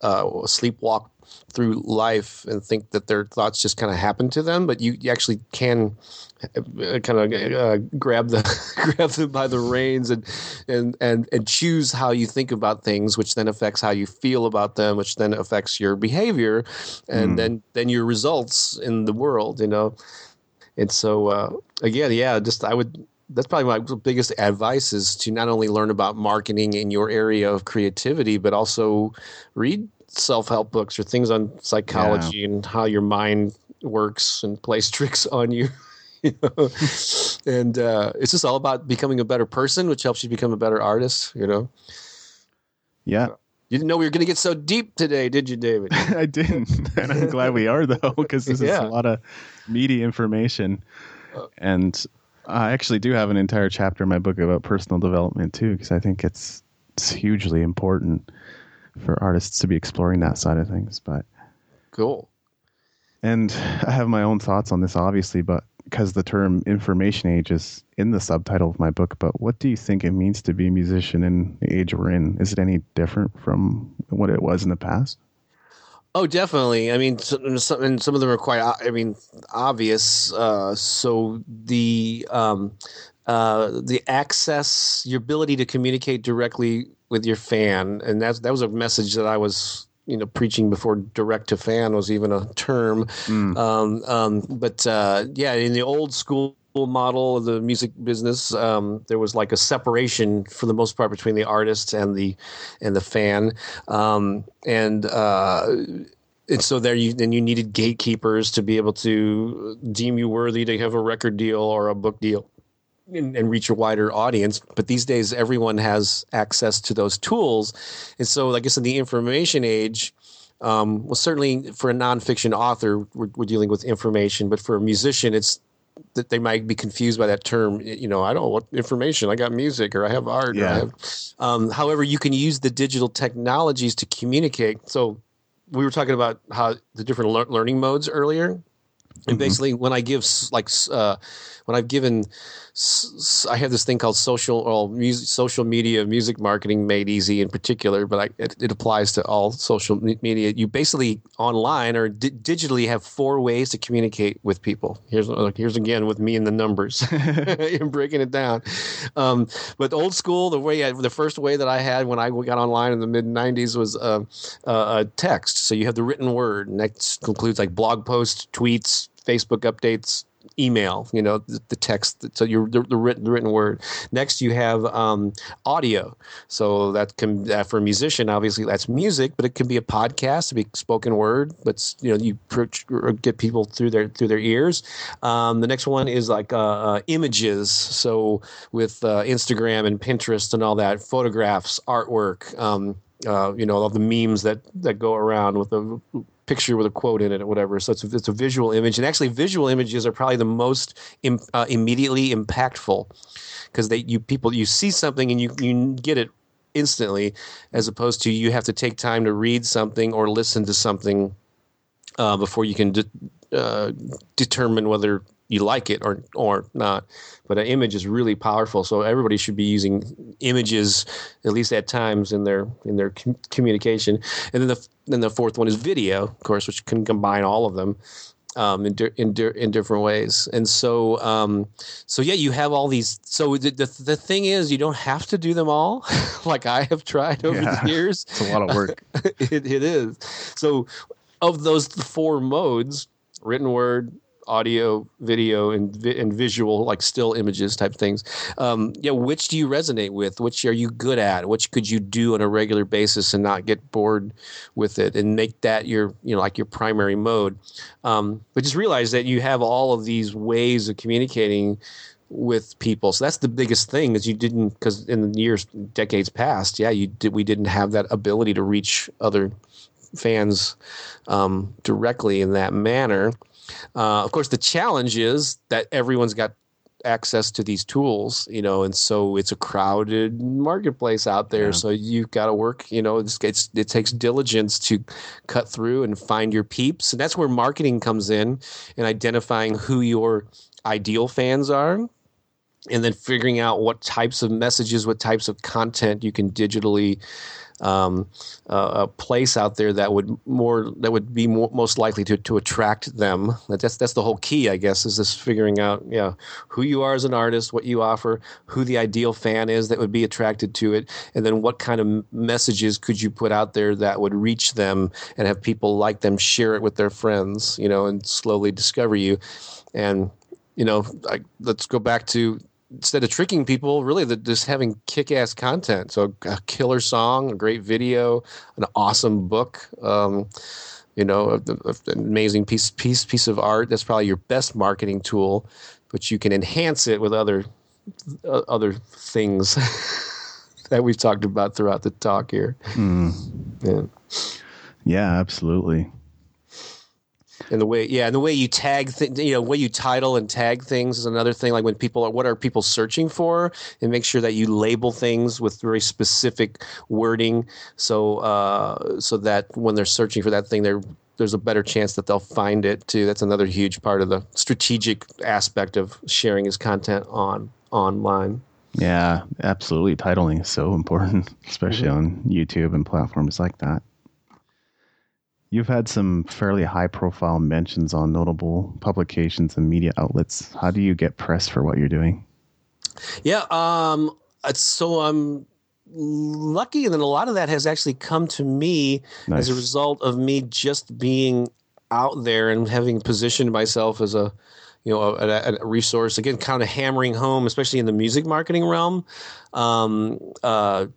uh, sleepwalk through life and think that their thoughts just kind of happen to them, but you, you actually can uh, kind of uh, grab the grab them by the reins and and and and choose how you think about things, which then affects how you feel about them, which then affects your behavior, and mm. then then your results in the world. You know, and so uh, again, yeah, just I would that's probably my biggest advice is to not only learn about marketing in your area of creativity, but also read self-help books or things on psychology yeah. and how your mind works and plays tricks on you. you know? and uh, it's just all about becoming a better person, which helps you become a better artist. You know. Yeah. You didn't know we were going to get so deep today, did you, David? I didn't, and I'm glad we are though, because this yeah. is a lot of meaty information. Uh, and I actually do have an entire chapter in my book about personal development too, because I think it's it's hugely important for artists to be exploring that side of things. But cool. And I have my own thoughts on this, obviously, but because the term information age is in the subtitle of my book, but what do you think it means to be a musician in the age we're in? Is it any different from what it was in the past? Oh, definitely. I mean, some, some, some of them are quite, I mean, obvious. Uh, so the um, uh, the access, your ability to communicate directly with your fan, and that that was a message that I was you know preaching before direct to fan was even a term. Mm. Um, um, but uh, yeah, in the old school model of the music business, um, there was like a separation for the most part between the artist and the and the fan, um, and. Uh, and so there you then you needed gatekeepers to be able to deem you worthy to have a record deal or a book deal and, and, reach a wider audience. But these days, everyone has access to those tools, and so I guess in the information age. Um, well, certainly for a nonfiction author, we're, we're, dealing with information, but for a musician, it's that they might be confused by that term. You know, I don't want information. I got music, or I have art. Yeah. Have, um, however, you can use the digital technologies to communicate. So, we were talking about how the different le- learning modes earlier, and mm-hmm. basically, when I give like uh, when I've given, I have this thing called social music, social media music marketing made easy in particular, but I, it, it, applies to all social media. You basically online or di- digitally have four ways to communicate with people. Here's here's again with me and the numbers, and breaking it down. Um, but old school, the way I, the first way that I had when I got online in the mid '90s was uh, uh, a text. So you have the written word, and that includes like blog posts, tweets, Facebook updates, email, you know, the, the text, so you're the, the, written, the written word. Next, you have um, audio. So that can, uh, for a musician, obviously that's music, but it can be a podcast, to be spoken word, but you know, you get people through their through their ears. Um, the next one is like uh, uh, images. So with uh, Instagram and Pinterest and all that, photographs, artwork. Um, uh, you know all the memes that that go around with the picture with a quote in it or whatever. So it's a, it's a visual image, and actually, visual images are probably the most Im, uh, immediately impactful because they you people you see something and you you get it instantly, as opposed to you have to take time to read something or listen to something uh, before you can de- uh, determine whether you like it or or not. But an image is really powerful, so everybody should be using images at least at times in their in their com- communication. And then the then the fourth one is video, of course, which can combine all of them. Um, in, di- in, di- in different ways, and so um, so yeah, you have all these. So the, the, the thing is, you don't have to do them all, like I have tried over yeah, the years. It's a lot of work. it, it is. So of those four modes, written word, audio, video, and and visual, like still images type things. Um, yeah, which do you resonate with? Which are you good at? Which could you do on a regular basis and not get bored with it, and make that your you know like your primary mode? Um, but just realize that you have all of these ways of communicating with people. So that's the biggest thing is you didn't because in the years decades past, yeah, you did we didn't have that ability to reach other fans um, directly in that manner. Uh, of course, the challenge is that everyone's got access to these tools, you know, and so it's a crowded marketplace out there. Yeah. So you've got to work, you know, it's, it's, it takes diligence to cut through and find your peeps. And that's where marketing comes in and identifying who your ideal fans are and then figuring out what types of messages, what types of content you can digitally um, uh, place out there that would more that would be more, most likely to, to attract them. That's that's the whole key, I guess, is this figuring out yeah who you are as an artist, what you offer, who the ideal fan is that would be attracted to it, and then what kind of messages could you put out there that would reach them and have people like them share it with their friends, you know, and slowly discover you, and you know, I, let's go back to instead of tricking people, really the, just having kick-ass content. So a killer song, a great video, an awesome book. Um, you know, an amazing piece piece piece of art. That's probably your best marketing tool, but you can enhance it with other uh, other things that we've talked about throughout the talk here. Mm. Yeah. Yeah, absolutely. And the way, yeah, and the way you tag, th- you know, way you title and tag things is another thing. Like when people are, what are people searching for, and make sure that you label things with very specific wording, so uh, so that when they're searching for that thing, they're there's a better chance that they'll find it too. That's another huge part of the strategic aspect of sharing his content on online. Yeah, absolutely. Titling is so important, especially Mm-hmm. on YouTube and platforms like that. You've had some fairly high profile mentions on notable publications and media outlets. How do you get press for what you're doing? Yeah, um, so I'm lucky, and then a lot of that has actually come to me Nice. as a result of me just being out there and having positioned myself as a you know a, a resource again kind of hammering home especially in the music marketing realm um, uh,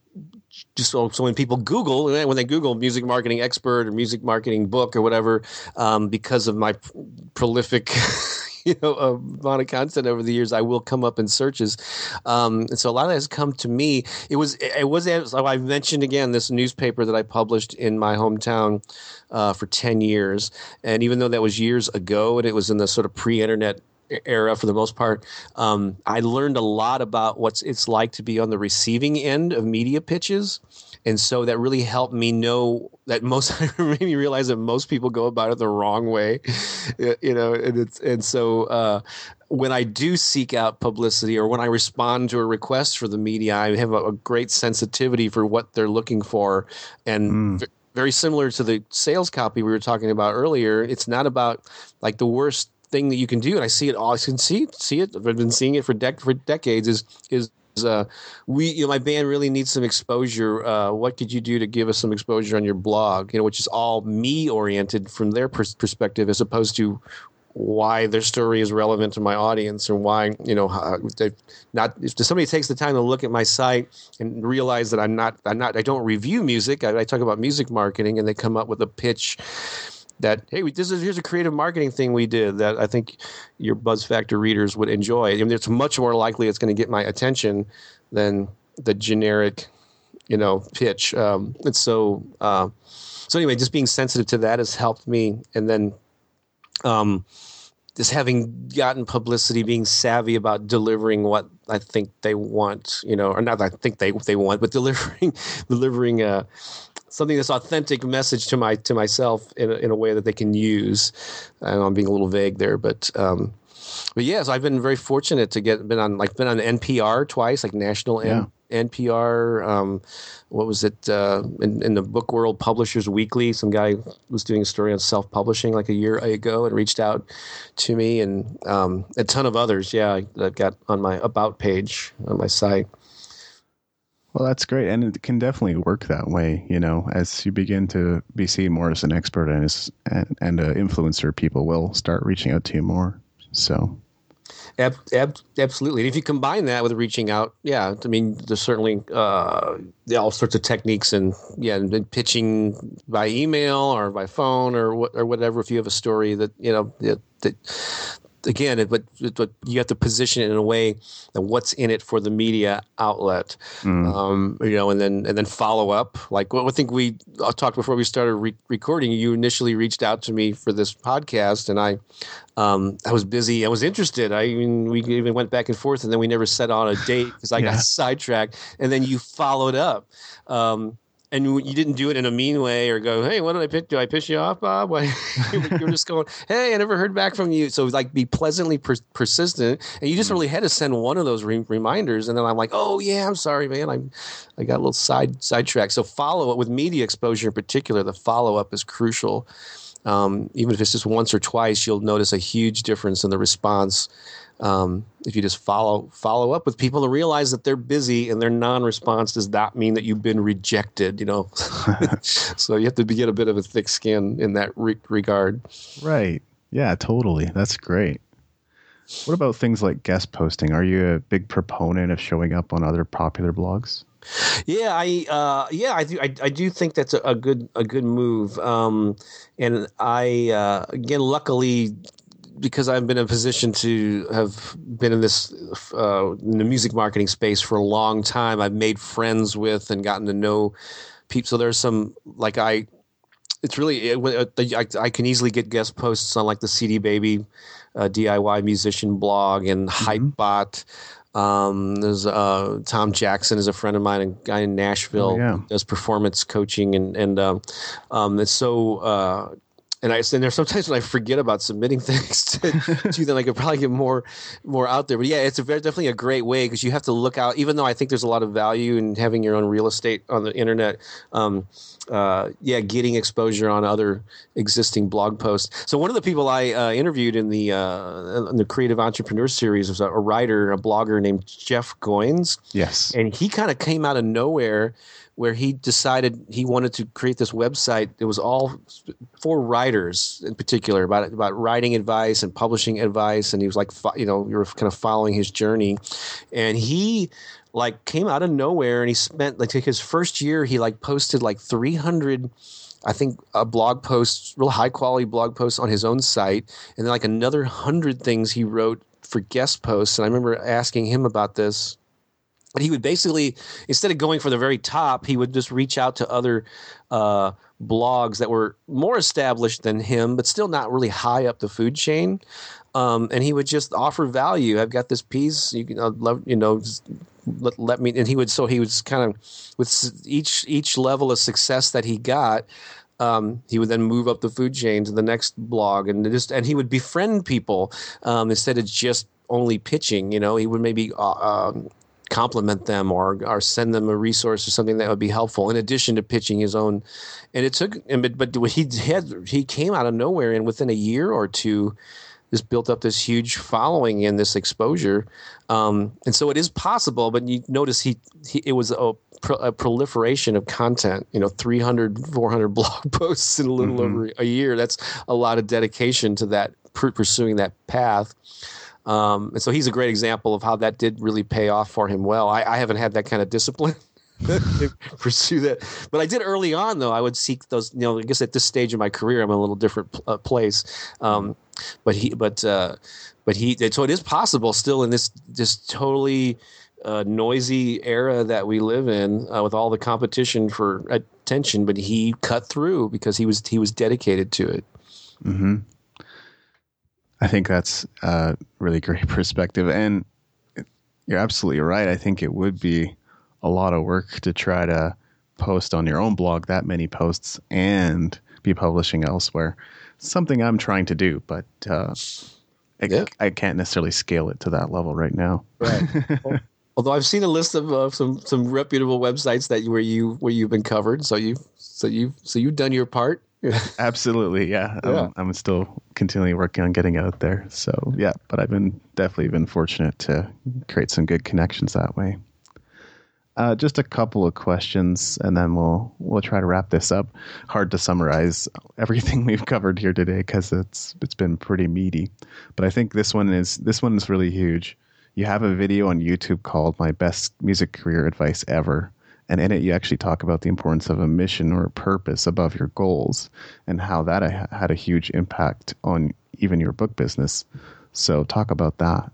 so, so when people Google, when they Google music marketing expert or music marketing book or whatever, um, because of my pr- prolific, you know, amount of content over the years, I will come up in searches. Um, and so a lot of that has come to me. It was, it was, so I mentioned again this newspaper that I published in my hometown uh, for 10 years. And even though that was years ago and it was in the sort of pre internet era for the most part. Um, I learned a lot about what it's like to be on the receiving end of media pitches. And so that really helped me know that most made me realize that most people go about it the wrong way, you know. And it's and so uh, when I do seek out publicity or when I respond to a request for the media, I have a, a great sensitivity for what they're looking for, and v- very similar to the sales copy we were talking about earlier. It's not about like the worst thing that you can do, and I see it all. I can see see it. I've been seeing it for dec- for decades. Is is uh, we you know my band really needs some exposure. Uh, what could you do to give us some exposure on your blog? You know, which is all me oriented from their pers- perspective, as opposed to why their story is relevant to my audience or why you know how, not if somebody takes the time to look at my site and realize that I'm not I'm not I don't review music I, I talk about music marketing and they come up with a pitch that hey we, this is here's a creative marketing thing we did that I think your Buzz Factor readers would enjoy. I mean, it's much more likely it's going to get my attention than the generic you know pitch. Um, and so uh, so anyway just being sensitive to that has helped me. And then um, just having gotten publicity, being savvy about delivering what I think they want, you know, or not I think they they want, but delivering delivering uh, something that's authentic message to my to myself in a, in a way that they can use. I know I'm being a little vague there, but um, but yes, I've been very fortunate to get been on like been on NPR twice, like national Yeah. N, NPR. Um, what was it uh, in, in the Book World Publishers Weekly? Some guy was doing a story on self publishing like a year ago and reached out to me, and um, a ton of others. Yeah, that I've got on my about page on my site. Well, that's great, and it can definitely work that way. You know, as you begin to be seen more as an expert and as and, and an influencer, people will start reaching out to you more. So, Ab- ab- absolutely. And if you combine that with reaching out, yeah, I mean, there's certainly uh, all sorts of techniques and yeah, and pitching by email or by phone or what or whatever. If you have a story that you know that again, it, but, but you have to position it in a way that what's in it for the media outlet, mm. um, you know, and then and then follow up. Like, well, I think we talked before we started re- recording. You initially reached out to me for this podcast, and I um, I was busy. I was interested. I even we even went back and forth, and then we never set on a date because I yeah. got sidetracked. And then you followed up. Um, and you didn't do it in a mean way or go, "Hey, what did I pick? Do I piss you off, Bob?" You're just going, "Hey, I never heard back from you." So like, be pleasantly per- persistent, and you just mm-hmm. really had to send one of those re- reminders, and then I'm like, "Oh yeah, I'm sorry, man. I I got a little side sidetrack." So follow up with media exposure in particular. The follow up is crucial. Um, even if it's just once or twice, you'll notice a huge difference in the response um, if you just follow follow up with people to realize that they're busy and their non-response does not mean that you've been rejected you know? So you have to get a bit of a thick skin in that re- regard. Right. Yeah totally. That's great. What about things like guest posting? Are you a big proponent of showing up on other popular blogs? Yeah, I uh, yeah, I do. I, I do think that's a, a good a good move. Um, and I uh, again, luckily, because I've been in a position to have been in this uh, in the music marketing space for a long time, I've made friends with and gotten to know people. So there's some like I, it's really it, I, I, can easily get guest posts on like the CD Baby uh, DIY musician blog and mm-hmm. Hypebot. Um, there's uh, Tom Jackson is a friend of mine, a guy in Nashville, oh, yeah. does performance coaching and and um, um, it's so uh, and I and there's sometimes when I forget about submitting things to, to them, I could probably get more more out there. But yeah, it's a very definitely a great way because you have to look out. Even though I think there's a lot of value in having your own real estate on the internet, um, uh, yeah, getting exposure on other existing blog posts. So one of the people I uh, interviewed in the uh, in the Creative Entrepreneur Series was a, a writer, a blogger named Jeff Goins. Yes, and he kind of came out of nowhere where he decided he wanted to create this website. It was all for writers in particular about about writing advice and publishing advice, and he was like, you know, you were kind of following his journey, and he like came out of nowhere, and he spent like his first year, he like posted like three hundred. I think a blog post, real high quality blog posts on his own site, and then like another hundred things he wrote for guest posts. And I remember asking him about this but he would basically instead of going for the very top he would just reach out to other uh, blogs that were more established than him but still not really high up the food chain. Um, and he would just offer value. I've got this piece you can uh, love you know let, let, me and he would so he was kind of with each each level of success that he got um, he would then move up the food chain to the next blog and just and he would befriend people um, instead of just only pitching you know he would maybe uh, um, compliment them or or send them a resource or something that would be helpful in addition to pitching his own and it took but but he had he came out of nowhere and within a year or two just built up this huge following and this exposure um, and so it is possible but you notice he, he it was a, a, proliferation of content you know 300 400 blog posts in a little mm-hmm. over a year that's a lot of dedication to that pursuing that path um, and so he's a great example of how that did really pay off for him well. I, I haven't had that kind of discipline. To pursue that. But I did early on, though. I would seek those. You know, I guess at this stage of my career, I'm in a little different pl- uh, place. Um, but he, but uh, but he. So it is possible still in this this totally uh, noisy era that we live in, uh, with all the competition for attention. But he cut through because he was he was dedicated to it. Hmm. I think that's a really great perspective. And you're absolutely right. I think it would be a lot of work to try to post on your own blog that many posts and be publishing elsewhere. Something I'm trying to do, but uh, I, yeah. I, can't necessarily scale it to that level right now. Right. Although I've seen a list of uh, some some reputable websites that where you where you've been covered, so you so you so you've done your part. Absolutely, yeah. yeah. I'm, I'm, still continually working on getting out there. So yeah, but I've been definitely been fortunate to create some good connections that way. Uh, just a couple of questions, and then we'll we'll try to wrap this up. Hard to summarize everything we've covered here today because it's it's been pretty meaty. But I think this one is this one is really huge. You have a video on YouTube called "My Best Music Career Advice Ever." And in it, you actually talk about the importance of a mission or a purpose above your goals and how that had a huge impact on even your book business. So talk about that.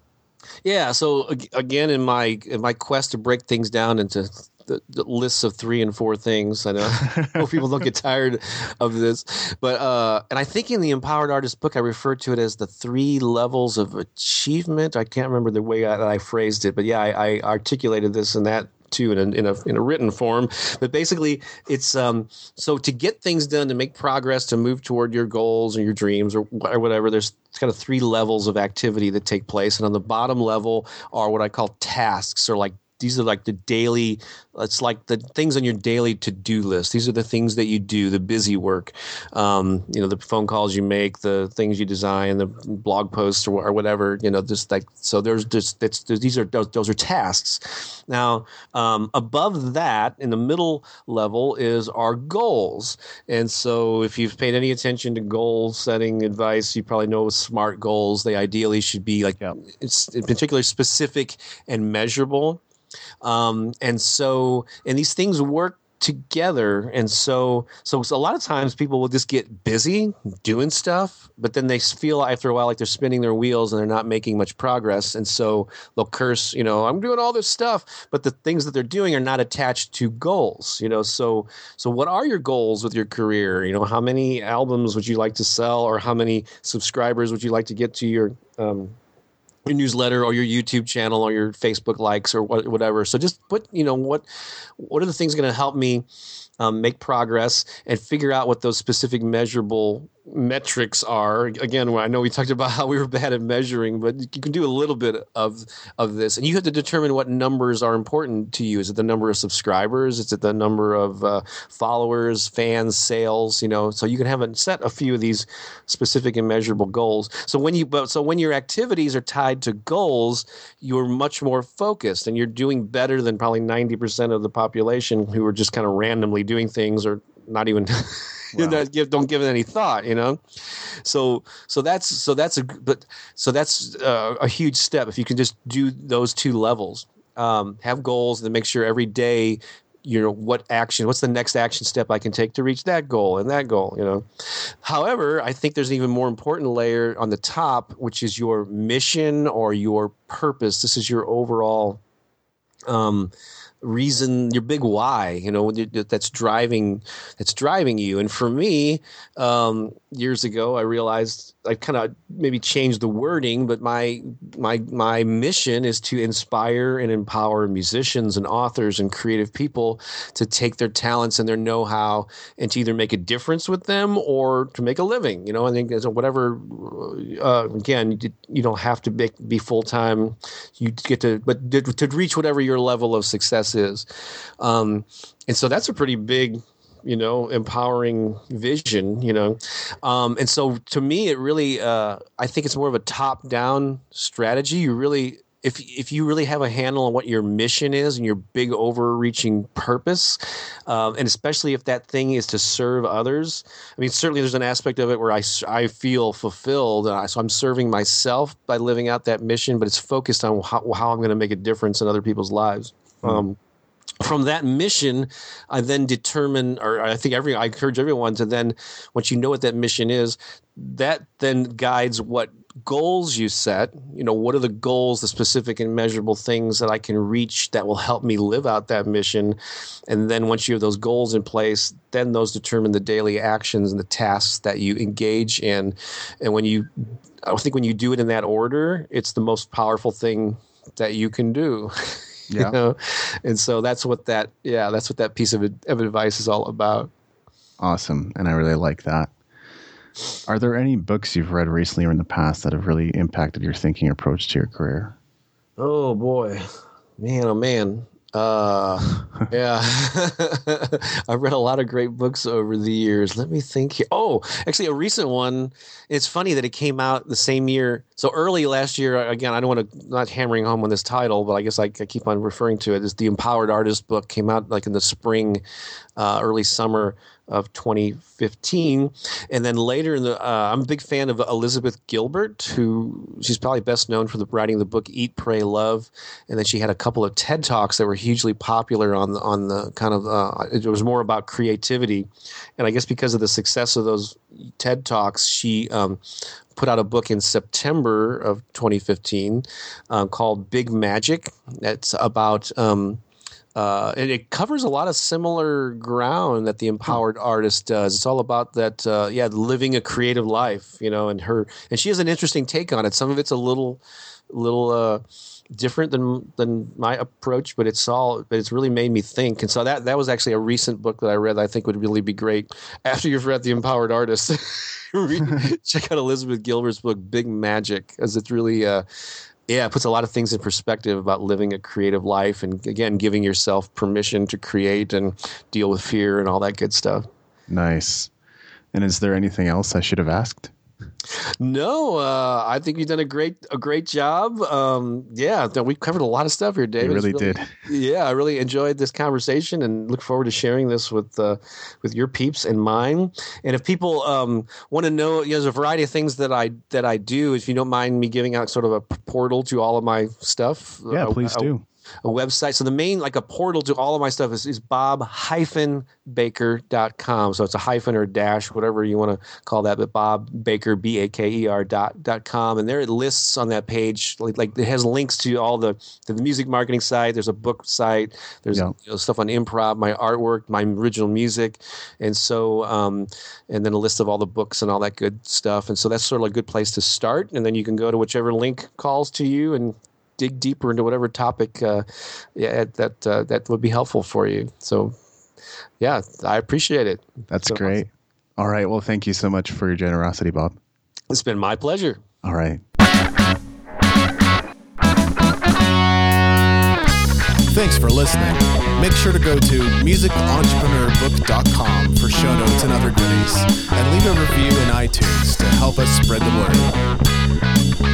Yeah. So again, in my in my quest to break things down into the, the, lists of three and four things. I know, people don't get tired of this, but uh, and I think in the Empowered Artist book, I referred to it as the three levels of achievement. I can't remember the way I, I phrased it, but yeah, I, I articulated this in that too in a, in a, in a written form. But basically, it's um, so to get things done, to make progress, to move toward your goals or your dreams or, or whatever. There's kind of three levels of activity that take place, and on the bottom level are what I call tasks or like these are like the daily it's like the things on your daily to-do list. These are the things that you do the busy work um, you know the phone calls you make the things you design the blog posts or, or whatever you know just like so there's just it's, these are those, those are tasks. Now um, above that in the middle level is our goals. And so if you've paid any attention to goal setting advice you probably know smart goals. They ideally should be like yep. it's particularly specific and measurable um, and so, and these things work together. And so, so a lot of times people will just get busy doing stuff but then they feel after a while like they're spinning their wheels and they're not making much progress. And so they'll curse you know i'm doing all this stuff but the things that they're doing are not attached to goals you know? So so what are your goals with your career? You know how many albums would you like to sell or how many subscribers would you like to get to your um, your newsletter or your YouTube channel or your Facebook likes or whatever. So just put, you know, what what are the things going to help me um, make progress and figure out what those specific measurable metrics are. Again, I know we talked about how we were bad at measuring, but you can do a little bit of of this, and you have to determine what numbers are important to you. Is it the number of subscribers? Is it the number of uh, followers, fans, sales? You know, so you can have a, set a few of these specific and measurable goals. So when you but so when your activities are tied to goals, you're much more focused, and you're doing better than probably ninety percent of the population who are just kind of randomly doing things or not even wow. don't, give, don't give it any thought you know? So so that's so that's a but so that's uh, a huge step if you can just do those two levels. Um, have goals and make sure every day you know what action what's the next action step i can take to reach that goal and that goal you know? However i think there's an even more important layer on the top which is your mission or your purpose. This is your overall um, reason your big why you know that's driving that's driving you. And for me um, years ago i realized i kind of maybe changed the wording but my my my mission is to inspire and empower musicians and authors and creative people to take their talents and their know-how and to either make a difference with them or to make a living you know i think as whatever uh, again you, don't have to be full-time you get to but to, to reach whatever your level of success is. Um, and so that's a pretty big you know empowering vision you know um, and so to me it really uh, i think it's more of a top down strategy you really if if you really have a handle on what your mission is and your big overreaching purpose, um, and especially if that thing is to serve others, I mean, certainly there's an aspect of it where I, I feel fulfilled, I, so I'm serving myself by living out that mission, but it's focused on how, how I'm going to make a difference in other people's lives. Mm-hmm. Um, from that mission, I then determine, or I think every, I encourage everyone to then, once you know what that mission is, that then guides what goals you set. You know, what are the goals, the specific and measurable things that I can reach that will help me live out that mission? And then once you have those goals in place, then those determine the daily actions and the tasks that you engage in. And when you, I think when you do it in that order, it's the most powerful thing that you can do. yeah. You know? And so that's what that yeah, that's what that piece of, of advice is all about. Awesome. And I really like that. Are there any books you've read recently or in the past that have really impacted your thinking approach to your career? Oh boy. Man, oh man. Uh, yeah, I've read a lot of great books over the years. Let me think. Here. Oh, actually, a recent one. It's funny that it came out the same year. So early last year. Again, I don't want to not hammering home on this title, but I guess I, I keep on referring to it. Is the Empowered Artist book came out like in the spring, uh, early summer of 2015. And then later in the, uh, I'm a big fan of Elizabeth Gilbert, who she's probably best known for the, writing the book Eat, Pray, Love. And then she had a couple of TED Talks that were hugely popular on the, on the kind of, uh, it was more about creativity. And I guess because of the success of those TED Talks, she um, put out a book in September of 2015 um, called Big Magic. That's about um, uh, and it covers a lot of similar ground that the empowered artist does. It's all about that, uh, yeah, living a creative life, you know, and her, and she has an interesting take on it. Some of it's a little, little uh, different than than my approach, but it's all, but it's really made me think. And so that that was actually a recent book that I read. That I think would really be great after you've read the empowered artist. check out Elizabeth Gilbert's book, Big Magic, as it's really. Uh, yeah, it puts a lot of things in perspective about living a creative life and again giving yourself permission to create and deal with fear and all that good stuff. Nice. And is there anything else I should have asked? No, uh, I think you've done a great a great job. Um, yeah, we covered a lot of stuff here, David. You really, really, did. Yeah, I really enjoyed this conversation and look forward to sharing this with uh, with your peeps and mine. And if people um, want to know, you know, there's a variety of things that I that I do. If you don't mind me giving out sort of a portal to all of my stuff, yeah, please do a website. So the main, like a portal to all of my stuff is, is bob-baker.com. So it's a hyphen or dash, whatever you want to call that, but Bob Baker, B-A-K-E-R dot, dot com. And there it lists on that page, like, like it has links to all the, to the music marketing site. There's a book site. There's yeah. you know, stuff on improv, my artwork, my original music. And so, um, and then a list of all the books and all that good stuff. And so that's sort of a good place to start. And then you can go to whichever link calls to you and dig deeper into whatever topic uh, yeah, that uh, that would be helpful for you. So, yeah, I appreciate it. That's so great. Awesome. All right. Well, thank you so much for your generosity, Bob. It's been my pleasure. All right. Thanks for listening. Make sure to go to musicentrepreneurbook.com for show notes and other goodies, and leave a review in iTunes to help us spread the word.